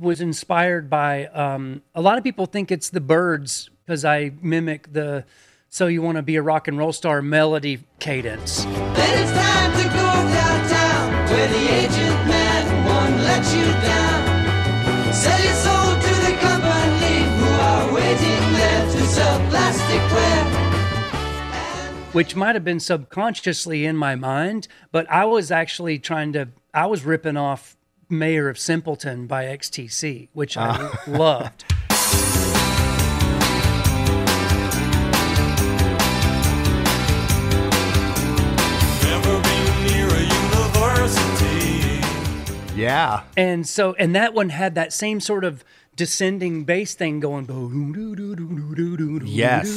was inspired by. Um, a lot of people think it's the Byrds because I mimic the. So you want to be a rock and roll star melody cadence. Then it's time to go downtown where the agent man won't let you down. Sell your soul to the company who are waiting there to sell plasticware. which might have been subconsciously in my mind, but I was actually trying to, I was ripping off Mayor of Simpleton by XTC, which I [laughs] loved. Yeah, And so, and that one had that same sort of descending bass thing going. Yes.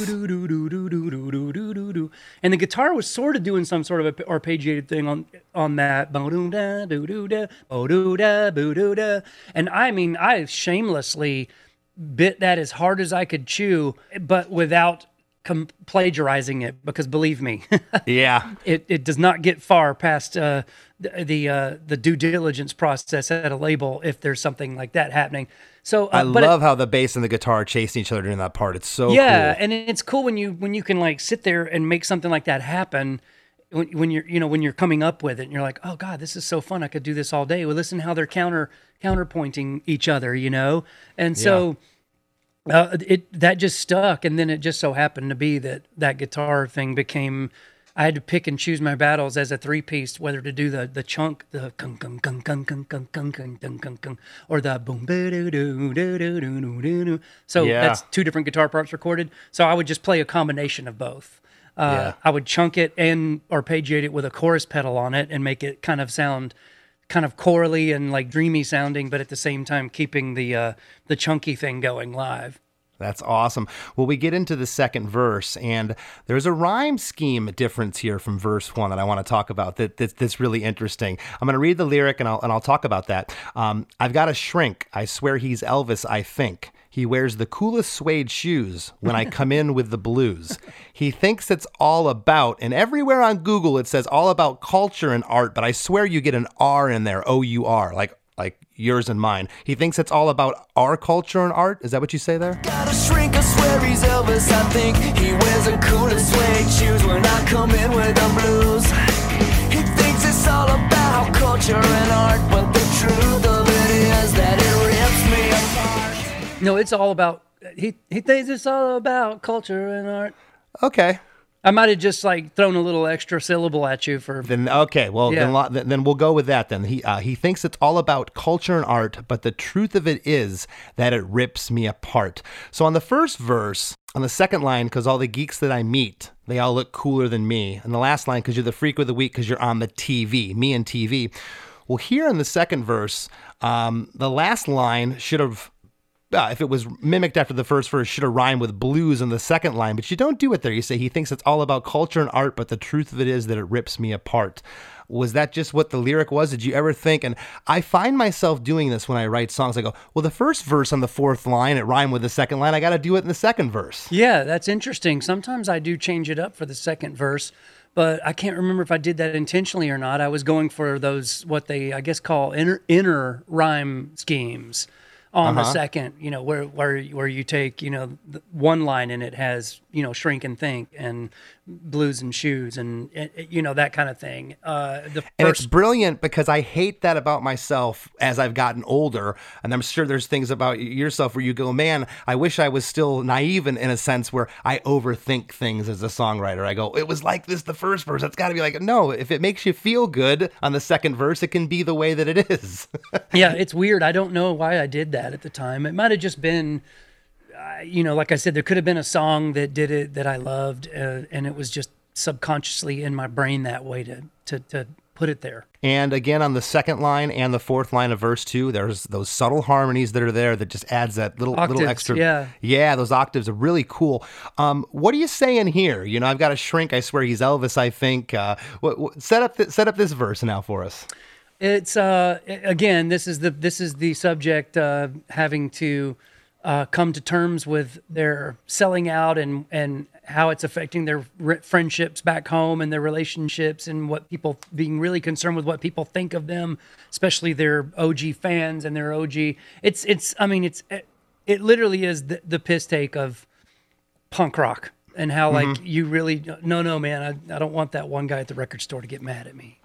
And the guitar was sort of doing some sort of a arpeggiated thing on on that. And I mean, I shamelessly bit that as hard as I could chew, but without com- plagiarizing it. Because believe me, [laughs] yeah. it, it does not get far past uh, the the, uh, the due diligence process at a label if there's something like that happening. So uh, I but it- love how the bass and the guitar are chasing each other during that part. It's so yeah, cool. and it's cool when you when you can like sit there and make something like that happen. When, when you're you know when you're coming up with it and you're like oh god this is so fun I could do this all day well listen how they're counter counterpointing each other you know and so uh, it that just stuck and then it just so happened to be that that guitar thing became I had to pick and choose my battles as a three piece whether to do the the chunk the kung kung kung kung kung kung kung kung kung kung kung or the boom doo doo doo doo doo doo doo doo so Yeah. that's two different guitar parts recorded so I would just play a combination of both uh, Yeah. I would chunk it and arpeggiate it with a chorus pedal on it and make it kind of sound kind of chorally and like dreamy sounding, but at the same time keeping the uh, the chunky thing going live. That's awesome. Well, we get into the second verse, and there's a rhyme scheme difference here from verse one that I want to talk about. That, that that's really interesting. I'm going to read the lyric, and I'll and I'll talk about that. Um, I've got a shrink. I swear he's Elvis. I think. He wears the coolest suede shoes when I come in with the blues. He thinks it's all about, and everywhere on Google it says all about culture and art, but I swear you get an R in there, O U R, like like yours and mine. He thinks it's all about our culture and art. Is that what you say there? Got a shrink, I swear he's Elvis. I think he wears the coolest suede shoes when I come in with the blues. He thinks it's all about culture and art, but the truth of it is that it apart. No, it's all about he he thinks it's all about culture and art. Okay. I might have just like thrown a little extra syllable at you for Then okay, well Yeah. then, lo- then then we'll go with that. Then he uh, he thinks it's all about culture and art, but the truth of it is that it rips me apart. So on the first verse, on the second line, because all the geeks that I meet, they all look cooler than me. And the last line, because you're the freak of the week, because you're on the TV, me and TV. Well, here in the second verse, um, the last line should have uh, if it was mimicked after the first verse, should have rhymed with blues in the second line, but you don't do it there. You say he thinks it's all about culture and art, but the truth of it is that it rips me apart. Was that just what the lyric was? Did you ever think? And I find myself doing this when I write songs. I go, well, the first verse on the fourth line, it rhymed with the second line. I got to do it in the second verse. Yeah, that's interesting. Sometimes I do change it up for the second verse, but I can't remember if I did that intentionally or not. I was going for those what they I guess call inner inner rhyme schemes on the second, you know, where where where you take, you know, the one line and it has, you know, shrink and think and blues and shoes and eh, eh, you know that kind of thing. Uh the And it's brilliant because I hate that about myself as I've gotten older. And I'm sure there's things about yourself where you go, man, I wish I was still naive in, in a sense where I overthink things as a songwriter. I go, it was like this the first verse. It's got to be like, no, if it makes you feel good on the second verse, it can be the way that it is. [laughs] yeah, it's weird. I don't know why I did that at the time. It might have just been, uh, you know, like I said, there could have been a song that did it that I loved, uh, and it was just subconsciously in my brain that way to to, to put it there. and again, on the second line and the fourth line of verse two, there's those subtle harmonies that are there that just adds that little little extra. yeah. Yeah, those octaves are really cool. Um, what are you saying here? You know, I've got a shrink. I swear he's Elvis. I think. Uh, what, what, set up th- set up this verse now for us. It's uh, again, this is the this is the subject uh, having to uh, come to terms with their selling out and and how it's affecting their re- friendships back home and their relationships and what people being really concerned with what people think of them, especially their OG fans and their OG. It's it's I mean it's it, it literally is the, the piss take of punk rock and how like you really no no man I, I don't want that one guy at the record store to get mad at me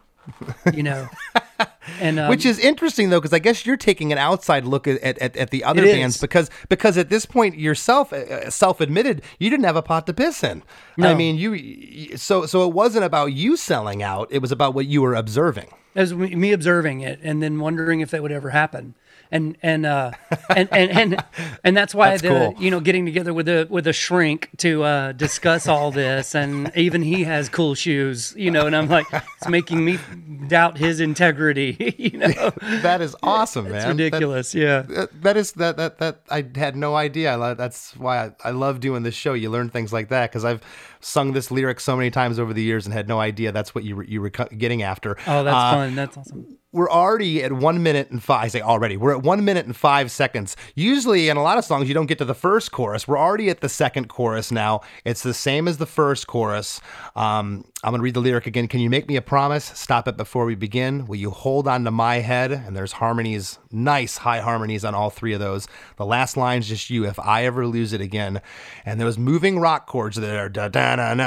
you know [laughs] and um, Which is interesting though, because I guess you're taking an outside look at, at, at the other bands because because at this point yourself uh, self admitted you didn't have a pot to piss in. I mean you so so it wasn't about you selling out; it was about what you were observing. as me observing it and then wondering if that would ever happen and and uh and and and, and that's why That's the cool. you know getting together with a with a shrink to uh discuss all this and even he has cool shoes you know and i'm like it's making me doubt his integrity [laughs] you know That is awesome, man. it's That- ridiculous yeah that- that is that that that I had no idea. That's why I, I love doing this show. You learn things like that because I've sung this lyric so many times over the years and had no idea that's what you were, you were getting after. oh that's Uh, fun that's awesome we're already at one minute and five. I say already. We're at one minute and five seconds. Usually, in a lot of songs, you don't get to the first chorus. We're already at the second chorus now. It's the same as the first chorus. Um, I'm gonna read the lyric again. Can you make me a promise? Stop it before we begin. Will you hold on to my head? And there's harmonies, nice high harmonies on all three of those. The last line's just you. If I ever lose it again, and those moving rock chords that are da, da and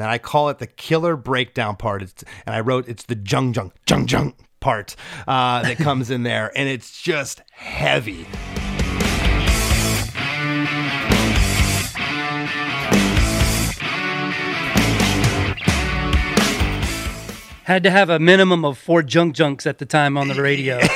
then I call it the killer breakdown part. It's, and I wrote it's the jung jung jung jung part uh, that comes in there, and it's just heavy. Had to have a minimum of four junk junks at the time on the radio. [laughs]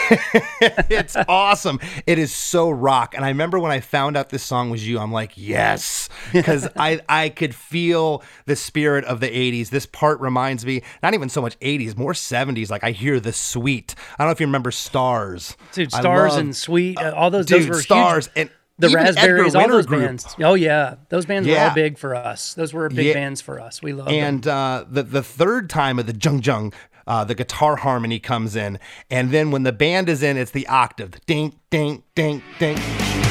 it's awesome. It is so rock. And I remember when I found out this song was you, I'm like, yes, [laughs] because I I could feel the spirit of the 80s. This part reminds me not even so much 80s, more 70s. Like I hear the sweet. I don't know if you remember Starz, Dude, Starz love- and Sweet, uh, all those, dude, those were Starz huge. and the even Raspberries, all those Group. bands. Oh yeah, those bands were all big for us. Those were big Yeah. bands for us. We loved them. And uh, the the third time of the jung jung, uh, the guitar harmony comes in, and then when the band is in, it's the octave, ding ding ding ding.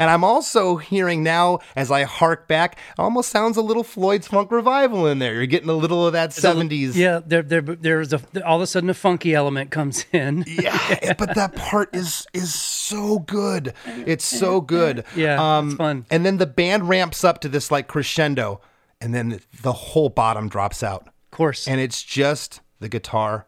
And I'm also hearing now, as I hark back, almost sounds a little Floyd's Funk Revival in there. You're getting a little of that 70s. Yeah, there, there, there's a all of a sudden a funky element comes in. yeah, [laughs] but that part is is so good. It's so good. Yeah, it's um, fun. And then the band ramps up to this like crescendo, and then the whole bottom drops out, Of course. and it's just the guitar,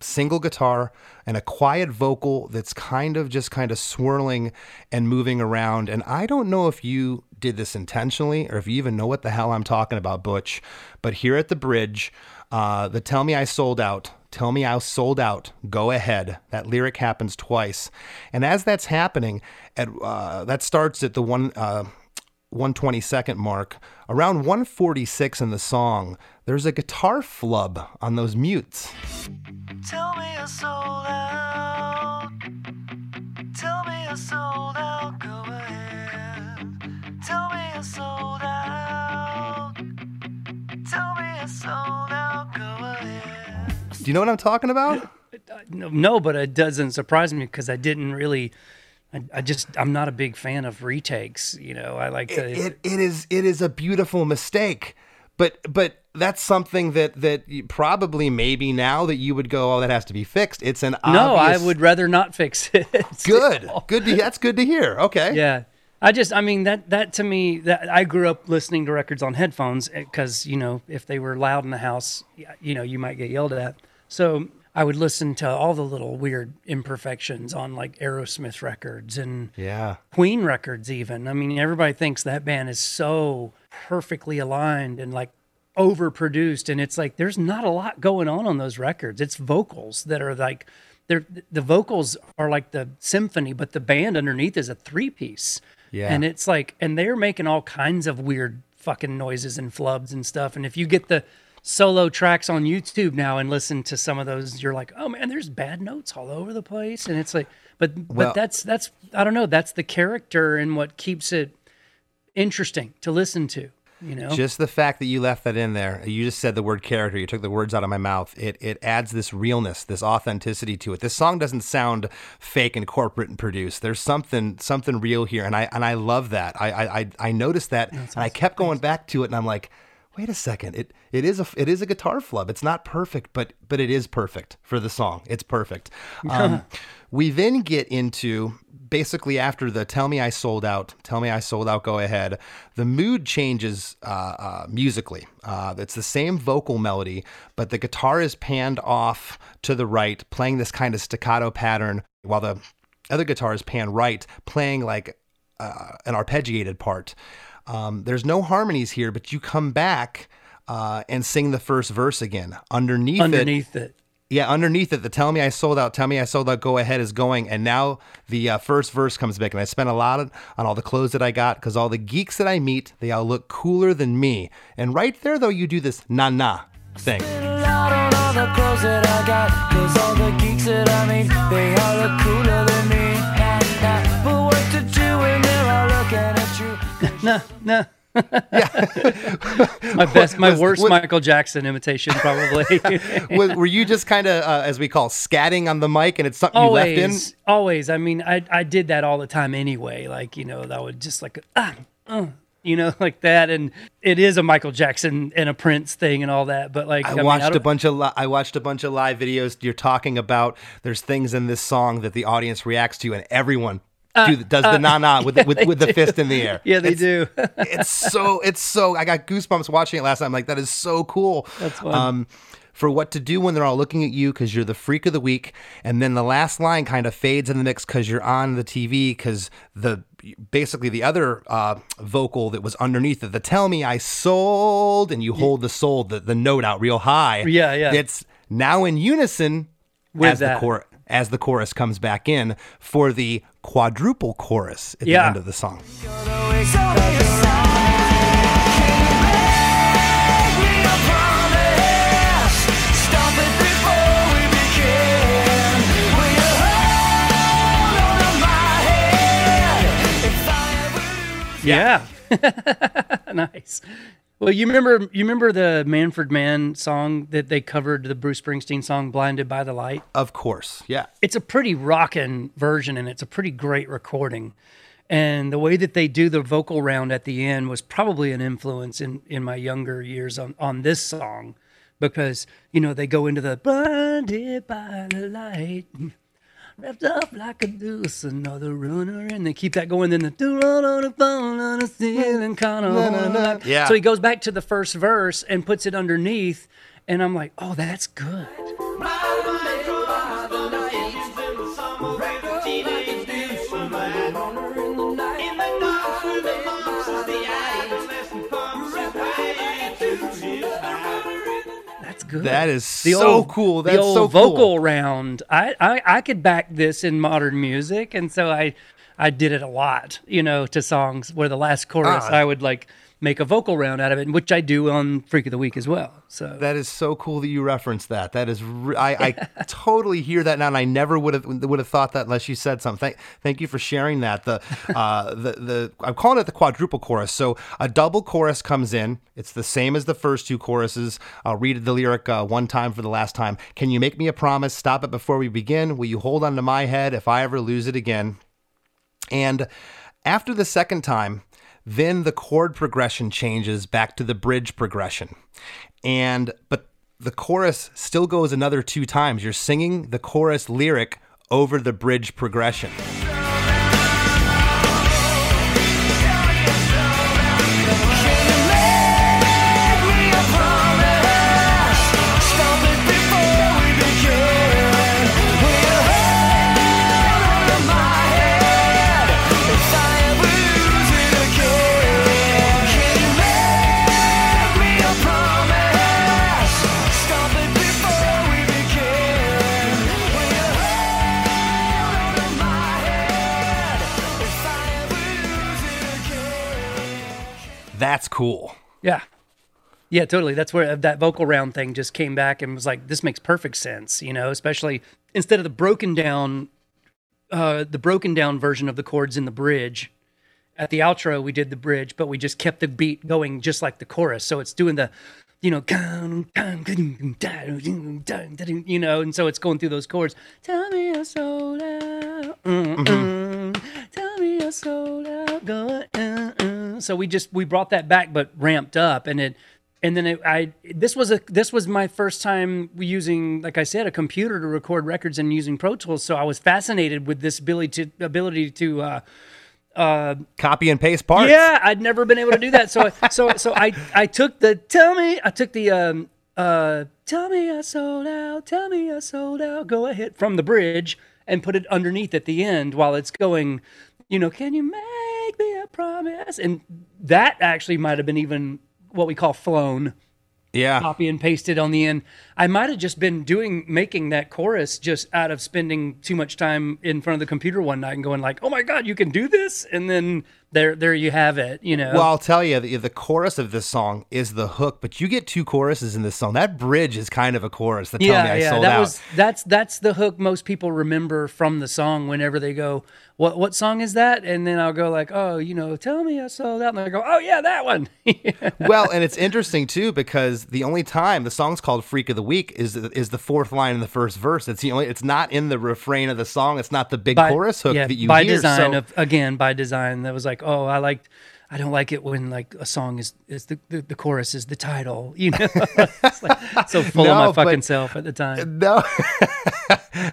single guitar, and a quiet vocal that's kind of just kind of swirling and moving around. And I don't know if you did this intentionally or if you even know what the hell I'm talking about, Butch. But here at the bridge, uh, the "Tell Me I Sold Out." Tell me I sold out. Go ahead. That lyric happens twice, and as that's happening, at uh, that starts at the one uh, 122nd mark. Around 146 in the song, there's a guitar flub on those mutes. Tell me I sold out. Tell me I sold out. Go ahead. Tell me I sold out. Tell me I sold out. Go ahead. Do you know what I'm talking about? no, no, but it doesn't surprise me because I didn't really. I, I just I'm not a big fan of retakes. You know, I like to. It, it is it is a beautiful mistake, but but that's something that that you probably maybe now that you would go, oh, that has to be fixed. It's an no, I would rather not fix [laughs] it. good [laughs] good to that's good to hear. Okay, Yeah. I just, I mean, that, that to me, that I grew up listening to records on headphones eh, because, you know, if they were loud in the house, you know, you might get yelled at. So I would listen to all the little weird imperfections on like Aerosmith records and yeah. Queen records, even. I mean, everybody thinks that band is so perfectly aligned and like overproduced. And it's like, there's not a lot going on on those records. It's vocals that are like, they're, the vocals are like the symphony, but the band underneath is a three piece. Yeah. And it's like, and they're making all kinds of weird fucking noises and flubs and stuff. And if you get the solo tracks on YouTube now and listen to some of those, you're like, oh man, there's bad notes all over the place. And it's like, but, Well- but that's, that's, I don't know, that's the character and what keeps it interesting to listen to, you know? Just the fact that you left that in there, you just said the word character, you took the words out of my mouth. It it adds this realness, this authenticity to it. This song doesn't sound fake and corporate and produced. There's something something real here, and I and I love that. I I I, I noticed that, and I kept going back to it, and I'm like. Wait a second. It it is a it is a guitar flub. It's not perfect, but but it is perfect for the song. It's perfect. [laughs] Um, we then get into basically after the "Tell Me I Sold Out," "Tell Me I Sold Out," go ahead. The mood changes uh, uh, musically. Uh, it's the same vocal melody, but the guitar is panned off to the right, playing this kind of staccato pattern, while the other guitar is panned right, playing like uh, an arpeggiated part. Um, there's no harmonies here, but you come back uh, and sing the first verse again underneath, it. underneath it. Yeah, underneath it, the "Tell Me I Sold Out," "Tell Me I Sold Out," "Go Ahead" is going, and now the uh, first verse comes back, and I spent a lot of, on all the clothes that I got because all the geeks that I meet, they all look cooler than me. And right there, though, you do this "na na" thing. Loud on all the clothes that I you? No, no. [laughs] my best, my was- worst was- Michael Jackson imitation, probably. [laughs] Were you just kind of, uh, as we call, scatting on the mic, and it's something you left in? always, always. I mean, I I did that all the time anyway. Like you know, that would just like ah, uh, you know, [laughs] like that. And it is a Michael Jackson and a Prince thing and all that. But like, I, mean, watched a don't- bunch of li- I watched a bunch of live videos. You're talking about there's things in this song that the audience reacts to, and everyone do, does the na na with the, with, [laughs] with the fist in the air. Uh, Yeah, they It's- do. [laughs] it's so it's so I got goosebumps watching it last night. I'm like, that is so cool. That's fun. Um, for what to do when they're all looking at you because you're the freak of the week. And then the last line kind of fades in the mix because you're on the TV because the basically the other uh, vocal that was underneath it, the tell me I sold, and you hold the sold, the, the note out real high. Yeah, yeah. It's now in unison With as the that. chorus. As the chorus comes back in for the quadruple chorus at the end of the song. Yeah. [laughs] nice. Well, you remember you remember the Manfred Mann song that they covered the Bruce Springsteen song "Blinded by the Light." Of course, yeah. It's a pretty rockin' version, and it's a pretty great recording. And the way that they do the vocal round at the end was probably an influence in in my younger years on on this song, because you know they go into the blinded by the light. Wrapped up like a deuce, another runner, and they keep that going. Then the do on the phone on the ceiling, kind of. Yeah. So he goes back to the first verse and puts it underneath, and I'm like, oh, that's good. Good. That is the so old, cool. the old so vocal cool. round. I, I I could back this in modern music, and so I I did it a lot. You know, to songs where the last chorus Ah. I would like make a vocal round out of it, which I do on Freak of the Week as well. So That is so cool that you referenced that. That is, re- I, I [laughs] totally hear that now, and I never would have would have thought that unless you said something. Thank, thank you for sharing that. The, uh, [laughs] the the I'm calling it the quadruple chorus. So a double chorus comes in. It's the same as the first two choruses. I'll read the lyric uh, one time for the last time. Can you make me a promise? Stop it before we begin. Will you hold on to my head if I ever lose it again? And after the second time, then the chord progression changes back to the bridge progression. And but the chorus still goes another two times. You're singing the chorus lyric over the bridge progression. Cool. yeah, yeah, totally. That's where that vocal round thing just came back and was like, this makes perfect sense. You know, especially instead of the broken down, uh, the broken down version of the chords in the bridge. At the outro, we did the bridge, but we just kept the beat going just like the chorus. So it's doing the, you know, you know, and so it's going through those chords. Tell me you're sold out. Mm, mm. Tell me sold out. Go, uh, uh. So we just we brought that back, but ramped up, and it, and then it, I this was a this was my first time using, like I said, a computer to record records and using Pro Tools. So I was fascinated with this ability to ability to. Uh, Copy and paste parts. yeah, I'd never been able to do that. So so so I I took the tell me I took the um uh tell me I sold out, tell me I sold out, go ahead from the bridge and put it underneath at the end while it's going, you know, can you make me a promise? And that actually might have been even what we call flown Yeah. copy and pasted on the end. I might have just been doing making that chorus just out of spending too much time in front of the computer one night and going like, "Oh my god, you can do this!" And then there, there you have it. You know. Well, I'll tell you, the, the chorus of this song is the hook, but you get two choruses in this song. That bridge is kind of a chorus. The tell me yeah, I yeah, sold that out. was that's that's the hook most people remember from the song. Whenever they go, "What what song is that?" and then I'll go like, "Oh, you know, tell me I sold out," and they go, "Oh yeah, that one." [laughs] well, and it's interesting too because the only time the song's called "Freak of the Week" is is the fourth line in the first verse. It's the only. It's not in the refrain of the song. It's not the big chorus hook yeah, that you by hear. design so, of again by design that was like oh I liked I don't like it when like a song is is the the, the chorus is the title [laughs] you know It's like so full No, of my fucking but- self at the time [laughs] no,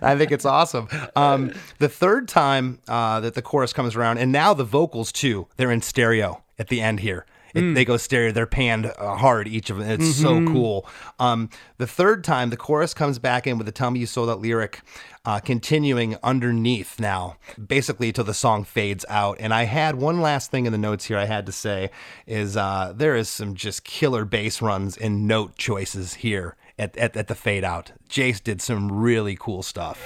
I think it's awesome. Um, the third time uh, that the chorus comes around, and now the vocals too, they're in stereo at the end here. It, they go stereo. They're panned uh, hard each of them. It's so cool. Um, the third time, the chorus comes back in with the "Tell Me You Sold That" lyric, uh, continuing underneath now, basically till the song fades out. And I had one last thing in the notes here. I had to say is uh, there is some just killer bass runs and note choices here. At, at, at the fade out, Jayce did some really cool stuff.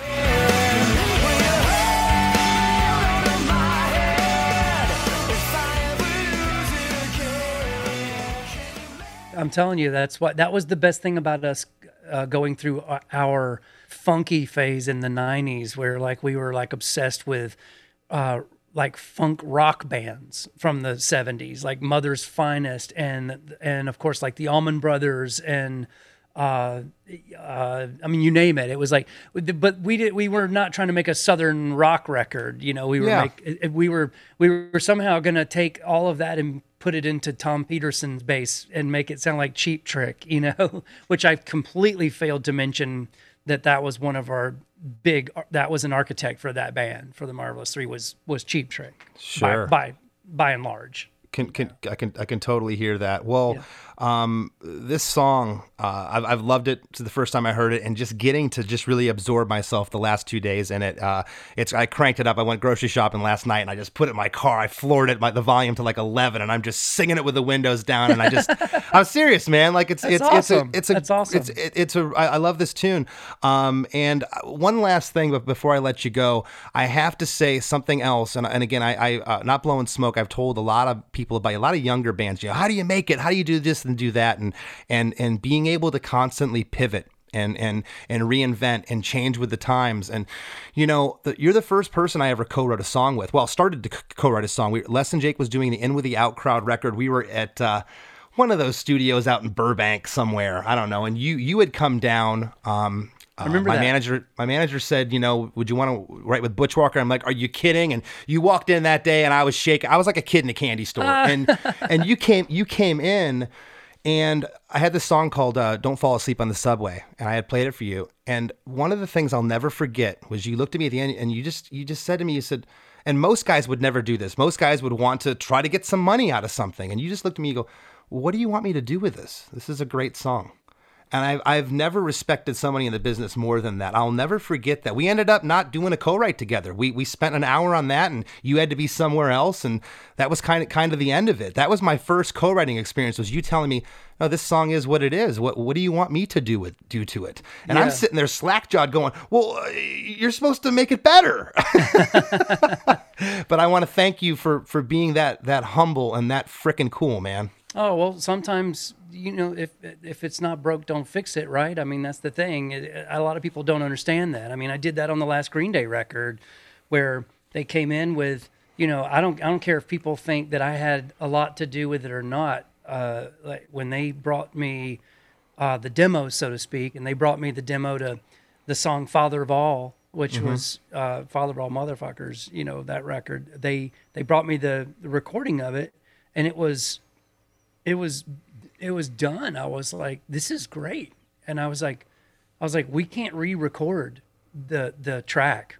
I'm telling you, that's what that was the best thing about us uh, going through our- funky phase in the '90s, where like we were like obsessed with uh, like funk rock bands from the '70s, like Mother's Finest, and and of course like the Allman Brothers and. Uh, uh, I mean, you name it. It was like, but we did. We were not trying to make a southern rock record. You know, we were Yeah. make, it- it- we were we were somehow going to take all of that and put it into Tom Petersson's bass and make it sound like Cheap Trick, you know, [laughs] which I've completely failed to mention that that was one of our big that was an architect for that band for the Marvelous 3 was was Cheap Trick. Sure. By by, by and large. can, can I can I can totally hear that. Well, um, this song uh, I've I've loved it to the first time I heard it, and just getting to just really absorb myself the last two days in it. Uh, it's I cranked it up. I went grocery shopping last night, and I just put it in my car. I floored it my, the volume to like eleven, and I'm just singing it with the windows down. And I just [laughs] I'm serious, man. Like it's it's awesome. it's a it's a That's awesome. It's it, it's a I, I love this tune. Um, and one last thing, but before I let you go, I have to say something else. And, and again, I, I uh, not blowing smoke. I've told a lot of people about a lot of younger bands. You know, how do you make it? How do you do this and do that? And and and being able to constantly pivot. And, and and reinvent and change with the times and you know the, you're the first person I ever co-wrote a song with well started to co-write a song we, Less Than Jake was doing the In with the Out crowd record we were at uh, one of those studios out in Burbank somewhere. I don't know. And you you had come down. Um, I remember my that. manager. My manager said, you know, would you want to write with Butch Walker? I'm like, are you kidding? And you walked in that day, and I was shaking. I was like a kid in a candy store. and and you came you came in, and I had this song called uh, "Don't Fall Asleep on the Subway," and I had played it for you. And one of the things I'll never forget was you looked at me at the end, and you just you just said to me, you said. And most guys would never do this. Most guys would want to try to get some money out of something. And you just looked at me and you go, What do you want me to do with this? This is a great song. And I've, I've never respected somebody in the business more than that. I'll never forget that. We ended up not doing a co-write together. We, we spent an hour on that and you had to be somewhere else. And that was kind of, kind of the end of it. That was my first co-writing experience was you telling me, no, this song is what it is. What, what do you want me to do with, do to it? And I'm sitting there slack jawed going, well, uh, you're supposed to make it better. [laughs] [laughs] but I want to thank you for, for being that, that humble and that freaking cool, man. Oh well, sometimes you know if if it's not broke, don't fix it, right? I mean that's the thing. A lot of people don't understand that. I mean, I did that on the last Green Day record, where they came in with you know I don't I don't care if people think that I had a lot to do with it or not. Uh, like when they brought me uh, the demo, so to speak, and they brought me the demo to the song "Father of All," which was uh, "Father of All Motherfuckers." You know that record. They they brought me the, the recording of it, and it was it was it was done. I was like, this is great. And I was like I was like, we can't re-record the the track.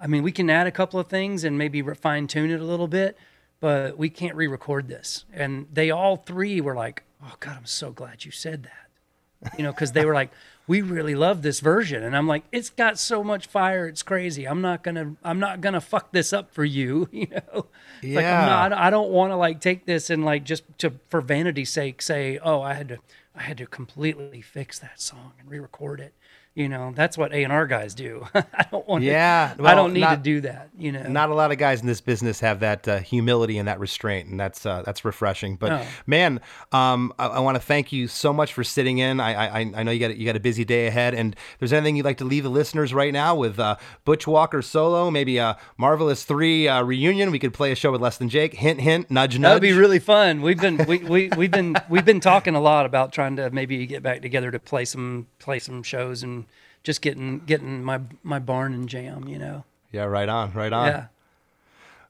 I mean, we can add a couple of things and maybe fine tune it a little bit, but we can't re-record this. And they all three were like, "Oh God, I'm so glad you said that." You know, because they were like, "We really love this version," and I'm like, "It's got so much fire, it's crazy. I'm not gonna, I'm not gonna fuck this up for you." [laughs] You know, It's like, I'm Yeah. not, I don't want to like take this and like just to for vanity's sake say, "Oh, I had to, I had to completely fix that song and re-record it." You know, that's what A and R guys do. [laughs] I don't want. To Yeah, to, I don't need to do that. You know, not a lot of guys in this business have that uh, humility and that restraint, and that's uh, that's refreshing. But No. man, um, I, I want to thank you so much for sitting in. I I, I know you got you got a busy day ahead, and if there's anything you'd like to leave the listeners right now with uh, Butch Walker solo, maybe a Marvelous Three uh, reunion. We could play a show with Less Than Jake. Hint, hint, nudge, nudge. That'd be really fun. We've been we, we we've been we've been talking a lot about trying to maybe get back together to play some play some shows and just getting getting my my barn and jam. You know. yeah, right on, right on. Yeah.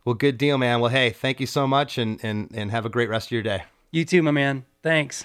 Well, good deal, man. Well, hey, thank you so much, and and and have a great rest of your day. You too, my man. Thanks.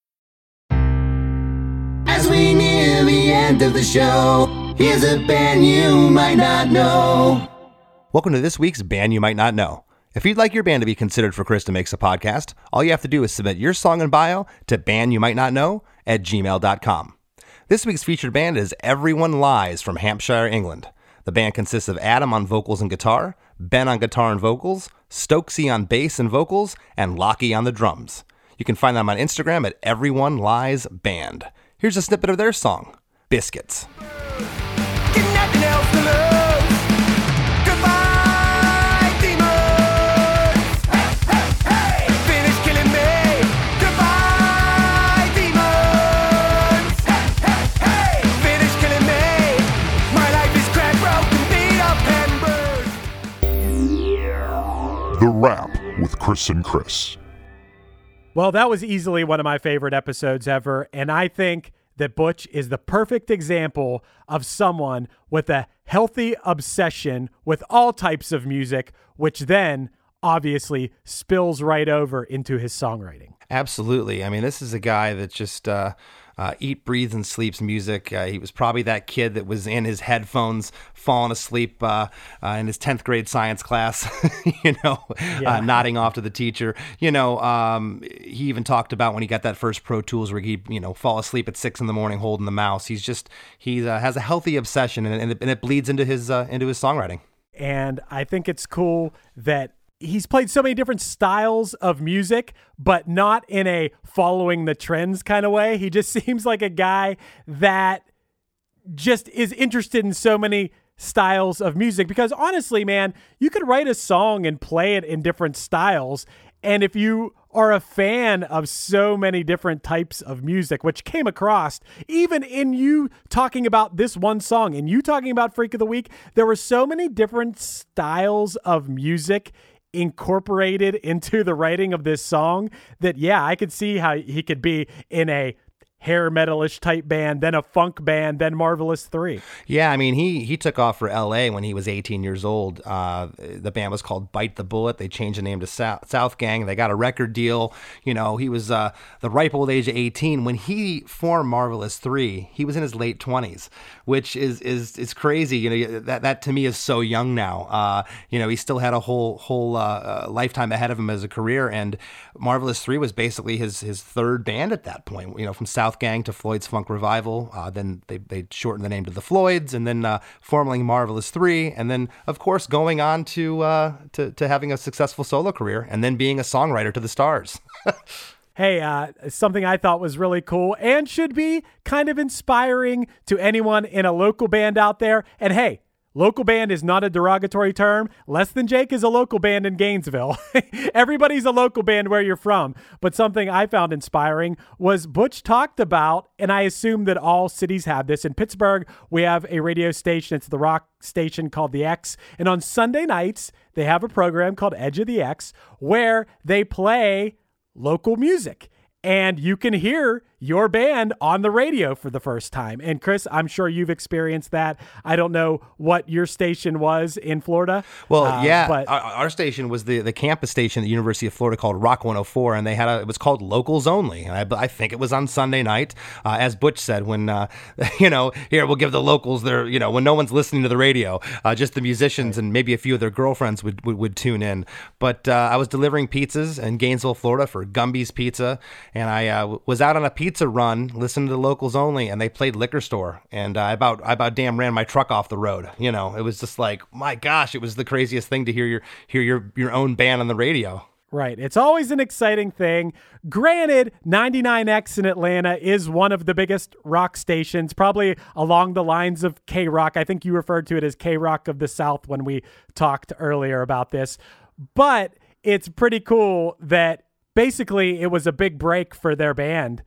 We near the end of the show, here's a band you might not know. Welcome to this week's Band You Might Not Know. If you'd like your band to be considered for Chris DeMakes a Podcast, all you have to do is submit your song and bio to bandyoumightnotknow at gmail.com. This week's featured band is Everyone Lies from Hampshire, England. The band consists of Adam on vocals and guitar, Ben on guitar and vocals, Stokesy on bass and vocals, and Lockie on the drums. You can find them on Instagram at Everyone Lies Band. Here's a snippet of their song, Biscuits. The Rap with Chris and Chris. Well, that was easily one of my favorite episodes ever. And I think that Butch is the perfect example of someone with a healthy obsession with all types of music, which then obviously spills right over into his songwriting. Absolutely. I mean, this is a guy that just uh, uh, eat, breathes, and sleeps music. Uh, he was probably that kid that was in his headphones, falling asleep uh, uh, in his tenth grade science class. [laughs] you know, Yeah. uh, nodding off to the teacher. You know, um, he even talked about when he got that first Pro Tools where he, you know, fall asleep at six in the morning holding the mouse. He's just he uh, has a healthy obsession, and, and, it, and it bleeds into his uh, into his songwriting. And I think it's cool that he's played so many different styles of music, but not in a following the trends kind of way. He just [laughs] seems like a guy that just is interested in so many styles of music because honestly, man, you could write a song and play it in different styles. And if you are a fan of so many different types of music, which came across even in you talking about this one song and you talking about Freak of the Week, there were so many different styles of music incorporated into the writing of this song that, yeah, I could see how he could be in a hair metalish type band, then a funk band, then Marvelous Three. Yeah, I mean, he he took off for L.A. when he was 18 years old. Uh, the band was called Bite the Bullet. They changed the name to South, Southgang. They got a record deal. You know, he was uh, the ripe old age of 18 when he formed Marvelous Three. He was in his late 20s, which is is is crazy. You know, that that to me is so young now. Uh, you know, he still had a whole whole uh, uh, lifetime ahead of him as a career, and Marvelous Three was basically his his third band at that point. You know, from South Gang to Floyd's Funk Revival. Uh, then they they shortened the name to the Floyds, and then uh, forming Marvelous Three, and then of course going on to uh, to to having a successful solo career, and then being a songwriter to the stars. [laughs] Hey, uh, something I thought was really cool and should be kind of inspiring to anyone in a local band out there. And hey, local band is not a derogatory term. Less Than Jake is a local band in Gainesville. [laughs] Everybody's a local band where you're from. But something I found inspiring was Butch talked about, and I assume that all cities have this. In Pittsburgh, we have a radio station. It's the rock station called The X. And on Sunday nights, they have a program called Edge of the X where they play local music. And you can hear your band on the radio for the first time. And Chris, I'm sure you've experienced that. I don't know what your station was in Florida. Well, uh, yeah, but our, our station was the, the campus station at the University of Florida called Rock 104, and they had a it was called Locals Only, and I, I think it was on Sunday night, uh, as Butch said, when uh, [laughs] you know here we'll give the locals their you know when no one's listening to the radio, uh, just the musicians and maybe a few of their girlfriends would would, would tune in. But uh, I was delivering pizzas in Gainesville, Florida for Gumby's Pizza, and I uh, was out on a pizza run listening to the Locals Only, and they played Liquor Store, and I about I about damn ran my truck off the road. You know, it was just like my gosh, it was the craziest thing to hear your hear your your own band on the radio. Right. It's always an exciting thing. Granted, 99X in Atlanta is one of the biggest rock stations, probably along the lines of K Rock. I think you referred to it as K Rock of the South when we talked earlier about this. But it's pretty cool that basically it was a big break for their band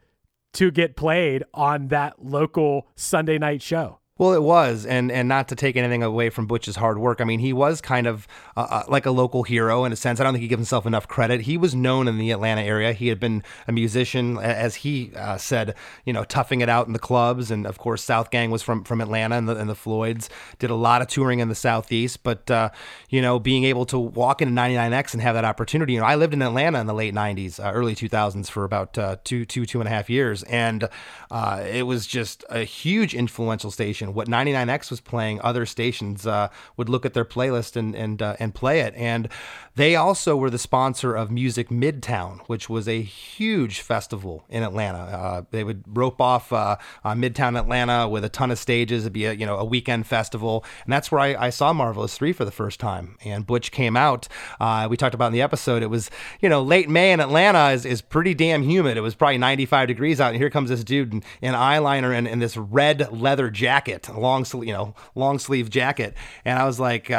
to get played on that local Sunday night show. Well, it was, and and not to take anything away from Butch's hard work. I mean, he was kind of uh, uh, like a local hero in a sense. I don't think he gives himself enough credit. He was known in the Atlanta area. He had been a musician, as he uh, said, you know, toughing it out in the clubs. And of course, Southgang was from from Atlanta, and the, and the Floyds did a lot of touring in the Southeast. But uh, you know, being able to walk into 99X and have that opportunity. You know, I lived in Atlanta in the late 90s, uh, early 2000s for about uh, two two two and a half years, and it was just a huge influential station. What 99X was playing, other stations uh, would look at their playlist and and uh, and play it. And they also were the sponsor of Music Midtown, which was a huge festival in Atlanta. Uh, they would rope off uh, uh, Midtown Atlanta with a ton of stages. It'd be a you know a weekend festival, and that's where I, I saw Marvelous Three for the first time. And Butch came out. Uh, we talked about in the episode. It was you know late May in Atlanta is, is pretty damn humid. It was probably 95 degrees out, and here comes this dude in, in eyeliner and, and this red leather jacket, long sleeve you know long sleeve jacket, and I was like.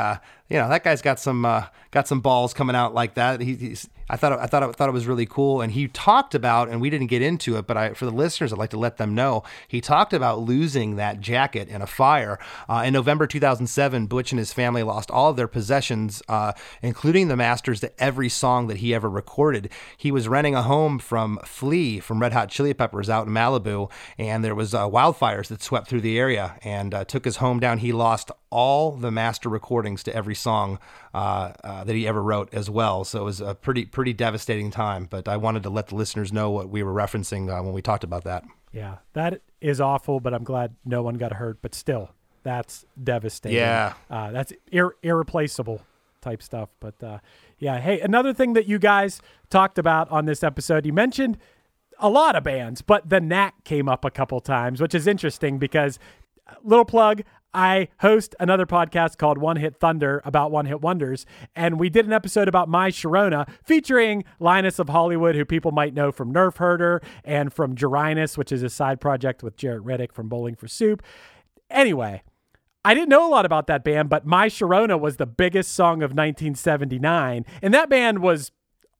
You know that guy's got some uh, got some balls coming out like that. He, he's I thought I thought I thought it was really cool, and he talked about, and we didn't get into it, but I, for the listeners, I'd like to let them know he talked about losing that jacket in a fire uh, in November 2007. Butch and his family lost all of their possessions, uh, including the masters to every song that he ever recorded. He was renting a home from Flea from Red Hot Chili Peppers out in Malibu, and there was uh, wildfires that swept through the area and uh, took his home down. He lost all the master recordings to every song uh, uh, that he ever wrote as well. So it was a pretty pretty devastating time. But I wanted to let the listeners know what we were referencing uh, when we talked about that. Yeah, that is awful, but I'm glad no one got hurt. But still, that's devastating. Yeah. uh, that's ir- irreplaceable type stuff. But uh, yeah, hey, another thing that you guys talked about on this episode, you mentioned a lot of bands, but the Knack came up a couple times, which is interesting because little plug. I host another podcast called One Hit Thunder about one hit wonders. And we did an episode about My Sharona featuring Linus of Hollywood, who people might know from Nerf Herder and from Jarinus, which is a side project with Jaret Reddick from Bowling for Soup. Anyway, I didn't know a lot about that band, but My Sharona was the biggest song of 1979. And that band was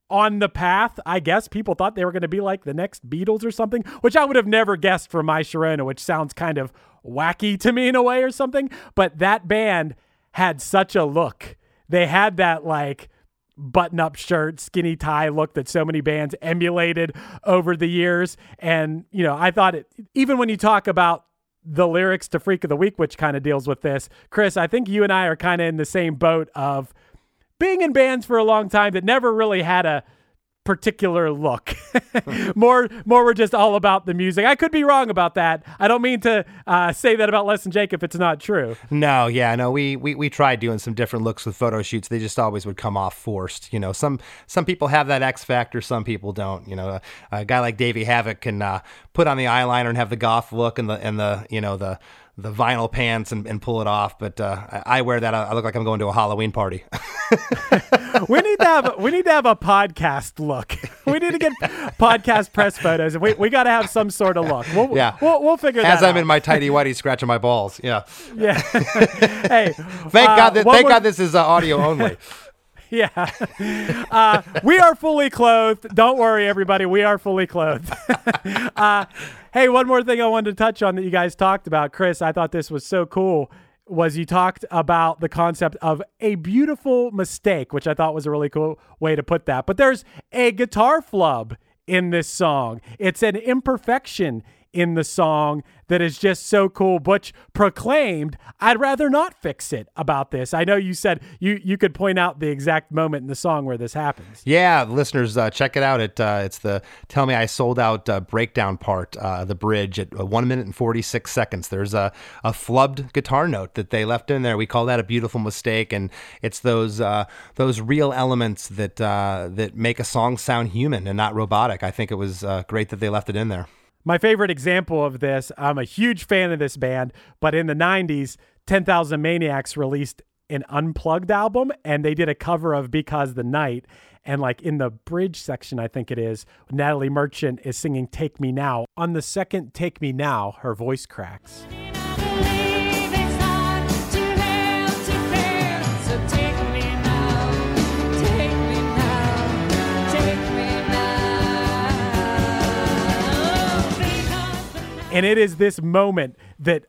on the path, I guess. People thought they were going to be like the next Beatles or something, which I would have never guessed for My Sharona, which sounds kind of wacky to me in a way or something. But that band had such a look. They had that like button up shirt, skinny tie look that so many bands emulated over the years. And, you know, I thought it, even when you talk about the lyrics to Freak of the Week, which kind of deals with this, Chris, I think you and I are kind of in the same boat of being in bands for a long time that never really had a particular look. [laughs] more, more were just all about the music. I could be wrong about that. I don't mean to uh, say that about Less Than Jake if it's not true. No, yeah, no, we, we we tried doing some different looks with photo shoots. They just always would come off forced. You know, some some people have that X factor, some people don't. You know, a, a guy like Davey Havok can uh, put on the eyeliner and have the goth look and the and the you know the the vinyl pants and, and pull it off. But uh, I I wear that. I look like I'm going to a Halloween party. [laughs] we need to have we need to have a podcast look. [laughs] We need to get podcast press photos, we, we got to have some sort of look. We'll, Yeah. we'll, we'll figure As that I'm out. in my tidy whitey scratching my balls. Yeah. yeah. [laughs] hey, Thank uh, God. That, thank God this is uh, audio only. Yeah. Uh, we are fully clothed. Don't worry, everybody. We are fully clothed. uh, hey, one more thing I wanted to touch on that you guys talked about, Chris. I thought this was so cool. Was you talked about the concept of a beautiful mistake, which I thought was a really cool way to put that. But there's a guitar flub in this song. It's an imperfection in the song that is just so cool. Butch proclaimed, "I'd rather not fix it." About this, I know you said you you could point out the exact moment in the song where this happens. Yeah, listeners, uh, check it out. It uh, it's the "Tell Me I Sold Out" uh, breakdown part, uh, the bridge at uh, one minute and forty six seconds. There's a a flubbed guitar note that they left in there. We call that a beautiful mistake, and it's those uh, those real elements that that make a song sound human and not robotic. I think it was great that they left it in there. My favorite example of this, I'm a huge fan of this band, but in the 90s, 10,000 Maniacs released an unplugged album and they did a cover of Because the Night. And like in the bridge section, I think it is, Natalie Merchant is singing Take Me Now. On the second Take Me Now, her voice cracks. And it is this moment that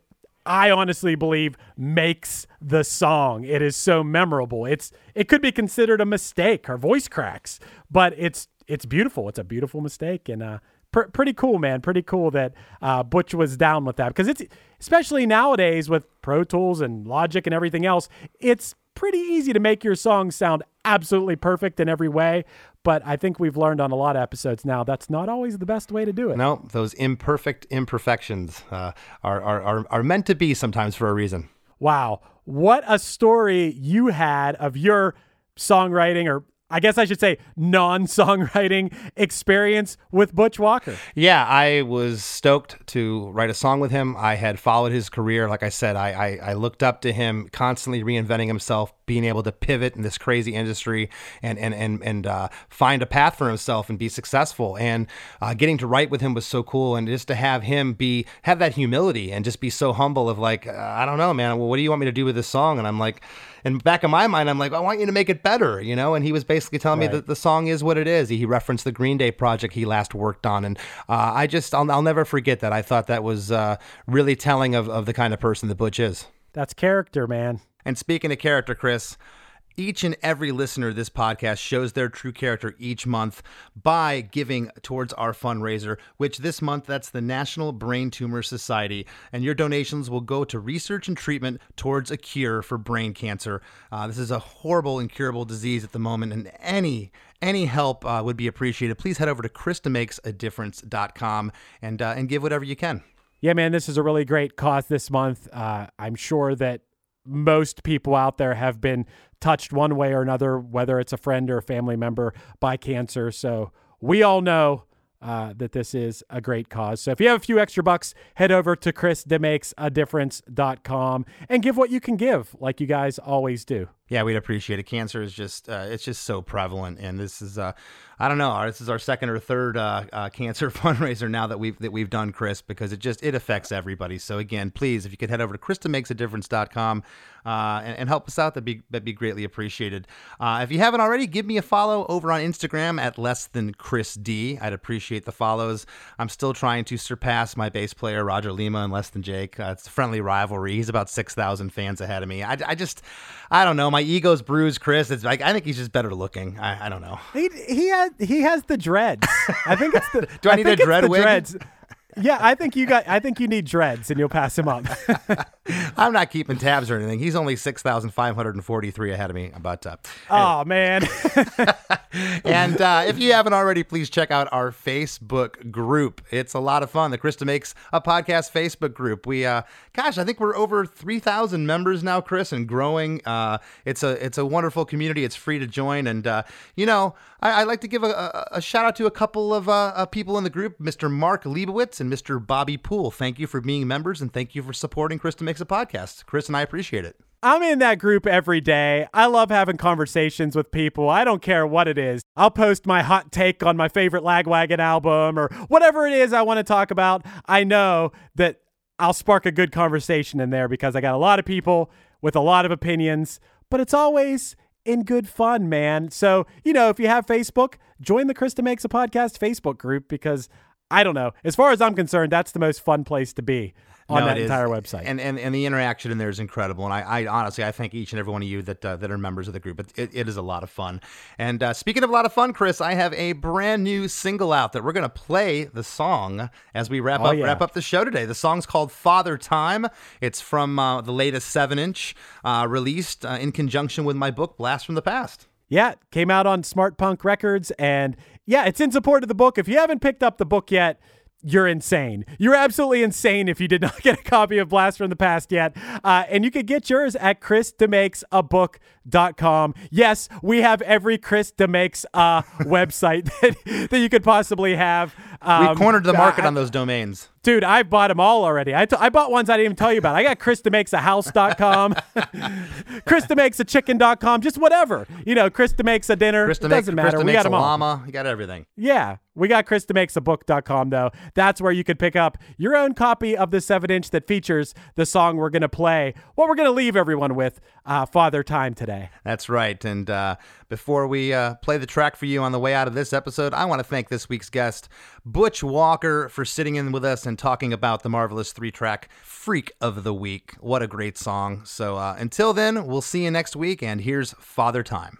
I honestly believe makes the song. It is so memorable. It's it could be considered a mistake. Her voice cracks, but it's it's beautiful. It's a beautiful mistake, and uh, pr- pretty cool, man. Pretty cool that uh, Butch was down with that because it's especially nowadays with Pro Tools and Logic and everything else. It's pretty easy to make your song sound absolutely perfect in every way. But I think we've learned on a lot of episodes now that's not always the best way to do it. No, those imperfect imperfections uh, are, are, are, are meant to be sometimes for a reason. Wow. What a story you had of your songwriting, or I guess I should say non songwriting experience with Butch Walker. Yeah, I was stoked to write a song with him. I had followed his career. Like I said, I, I, I looked up to him, constantly reinventing himself, being able to pivot in this crazy industry and and and and uh, find a path for himself and be successful. And uh, getting to write with him was so cool. And just to have him be have that humility and just be so humble of like, uh, I don't know, man. Well, what do you want me to do with this song? And I'm like, and back in my mind, I'm like, I want you to make it better, you know. And he was basically telling me that the song is what it is. He referenced the Green Day project he last worked on, and uh, I just I'll, I'll never forget that. I thought that was uh, really telling of, of the kind of person that Butch is. That's character, man. And speaking of character, Chris, each and every listener of this podcast shows their true character each month by giving towards our fundraiser, which this month that's the National Brain Tumor Society. And your donations will go to research and treatment towards a cure for brain cancer. Uh, this is a horrible, incurable disease at the moment, and any any help uh, would be appreciated. Please head over to ChrisDeMakesADifference.com and uh, and give whatever you can. Yeah, man, this is a really great cause this month. Uh, I'm sure that most people out there have been touched one way or another, whether it's a friend or a family member, by cancer. So we all know uh, that this is a great cause. So if you have a few extra bucks, head over to chrisdemakes.adifference.com and give what you can give, like you guys always do. Yeah, we'd appreciate it. Cancer is just uh, it's just so prevalent, and this is uh, I don't know. This is our second or third uh, uh, cancer [laughs] fundraiser now that we've that we've done, Chris, because it just it affects everybody. So again, please, if you could head over to ChrisDeMakesADifference.com uh, and, and help us out, that'd be that'd be greatly appreciated. Uh, if you haven't already, give me a follow over on Instagram at less than Chris D. I'd appreciate the follows. I'm still trying to surpass my bass player Roger Lima and Less Than Jake. Uh, it's a friendly rivalry. He's about six thousand fans ahead of me. I, I just I don't know. My ego's bruised, Chris. It's like I think he's just better looking. I, I don't know. He he has he has the dreads. I think it's the. [laughs] Do I need a dread wig? Dreads. Yeah, I think you got. I think you need dreads, and you'll pass him up. [laughs] [laughs] I'm not keeping tabs or anything. He's only 6,543 ahead of me. But, uh, oh man, [laughs] and uh, if you haven't already, please check out our Facebook group. It's a lot of fun. The Chris DeMakes a Podcast Facebook group. We, uh, gosh, I think we're over 3,000 members now, Chris, and growing. Uh, it's a it's a wonderful community. It's free to join. And, uh, you know, I, I'd like to give a, a, a shout out to a couple of uh, uh, people in the group, Mr. Mark Leibowitz and Mr. Bobby Poole. Thank you for being members and thank you for supporting Chris DeMakes a Podcast. Chris and I appreciate it. I'm in that group every day. I love having conversations with people. I don't care what it is. I'll post my hot take on my favorite Lagwagon album or whatever it is I want to talk about. I know that I'll spark a good conversation in there because I got a lot of people with a lot of opinions, but it's always in good fun, man. So, you know, if you have Facebook, join the Chris DeMakes a Podcast Facebook group because I don't know. As far as I'm concerned, that's the most fun place to be on No, that is. entire website. And, and and the interaction in there is incredible. And I, I honestly, I thank each and every one of you that uh, that are members of the group. It, it, it is a lot of fun. And uh, speaking of a lot of fun, Chris, I have a brand new single out that we're going to play the song as we wrap Oh, up yeah. wrap up the show today. The song's called Father Time. It's from uh, the latest seven inch, uh, released uh, in conjunction with my book Blast from the Past. Yeah, it came out on Smart Punk Records, and yeah, it's in support of the book. If you haven't picked up the book yet, you're insane. You're absolutely insane if you did not [laughs] get a copy of Blast from the Past yet. Uh, and you could get yours at chrisdemakesa.book.com. Yes, we have every Chris DeMakes uh, website that, that you could possibly have. Um, We've cornered the market on those domains. Dude, I bought them all already. I, t- I bought ones I didn't even tell you about. I got ChrisDeMakesAHouse.com, [laughs] ChrisDeMakesAChicken.com, just whatever. You know, Krista makes a dinner. Krista it doesn't matter. Krista we got a them all. llama. You got everything. Yeah, we got ChrisDeMakesABook.com though. That's where you could pick up your own copy of the seven inch that features the song we're gonna play. What we're gonna leave everyone with, uh, Father Time today. That's right. And uh, before we uh, play the track for you on the way out of this episode, I want to thank this week's guest, Butch Walker, for sitting in with us and talking about the Marvelous Three track Freak of the Week. What a great song. So uh, until then, we'll see you next week, and here's Father Time.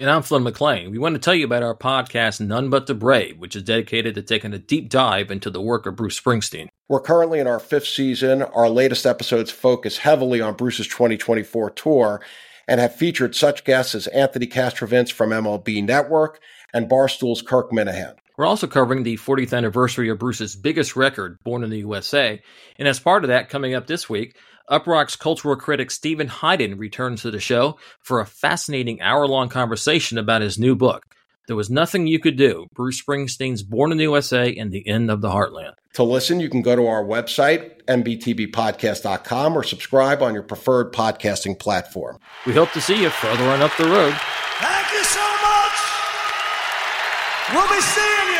And I'm Flynn McLean. We want to tell you about our podcast, None But the Brave, which is dedicated to taking a deep dive into the work of Bruce Springsteen. We're currently in our fifth season. Our latest episodes focus heavily on Bruce's 2024 tour and have featured such guests as Anthony Castrovince from MLB Network and Barstool's Kirk Minihane. We're also covering the 40th anniversary of Bruce's biggest record, Born in the USA. And as part of that, coming up this week, Uproxx's cultural critic Steven Hyden returns to the show for a fascinating hour long conversation about his new book. There Was Nothing You Could Do Bruce Springsteen's Born in the USA and the End of the Heartland. To listen, you can go to our website, nbtbpodcast.com, or subscribe on your preferred podcasting platform. We hope to see you further on up the road. Thank you so much. We'll be seeing you.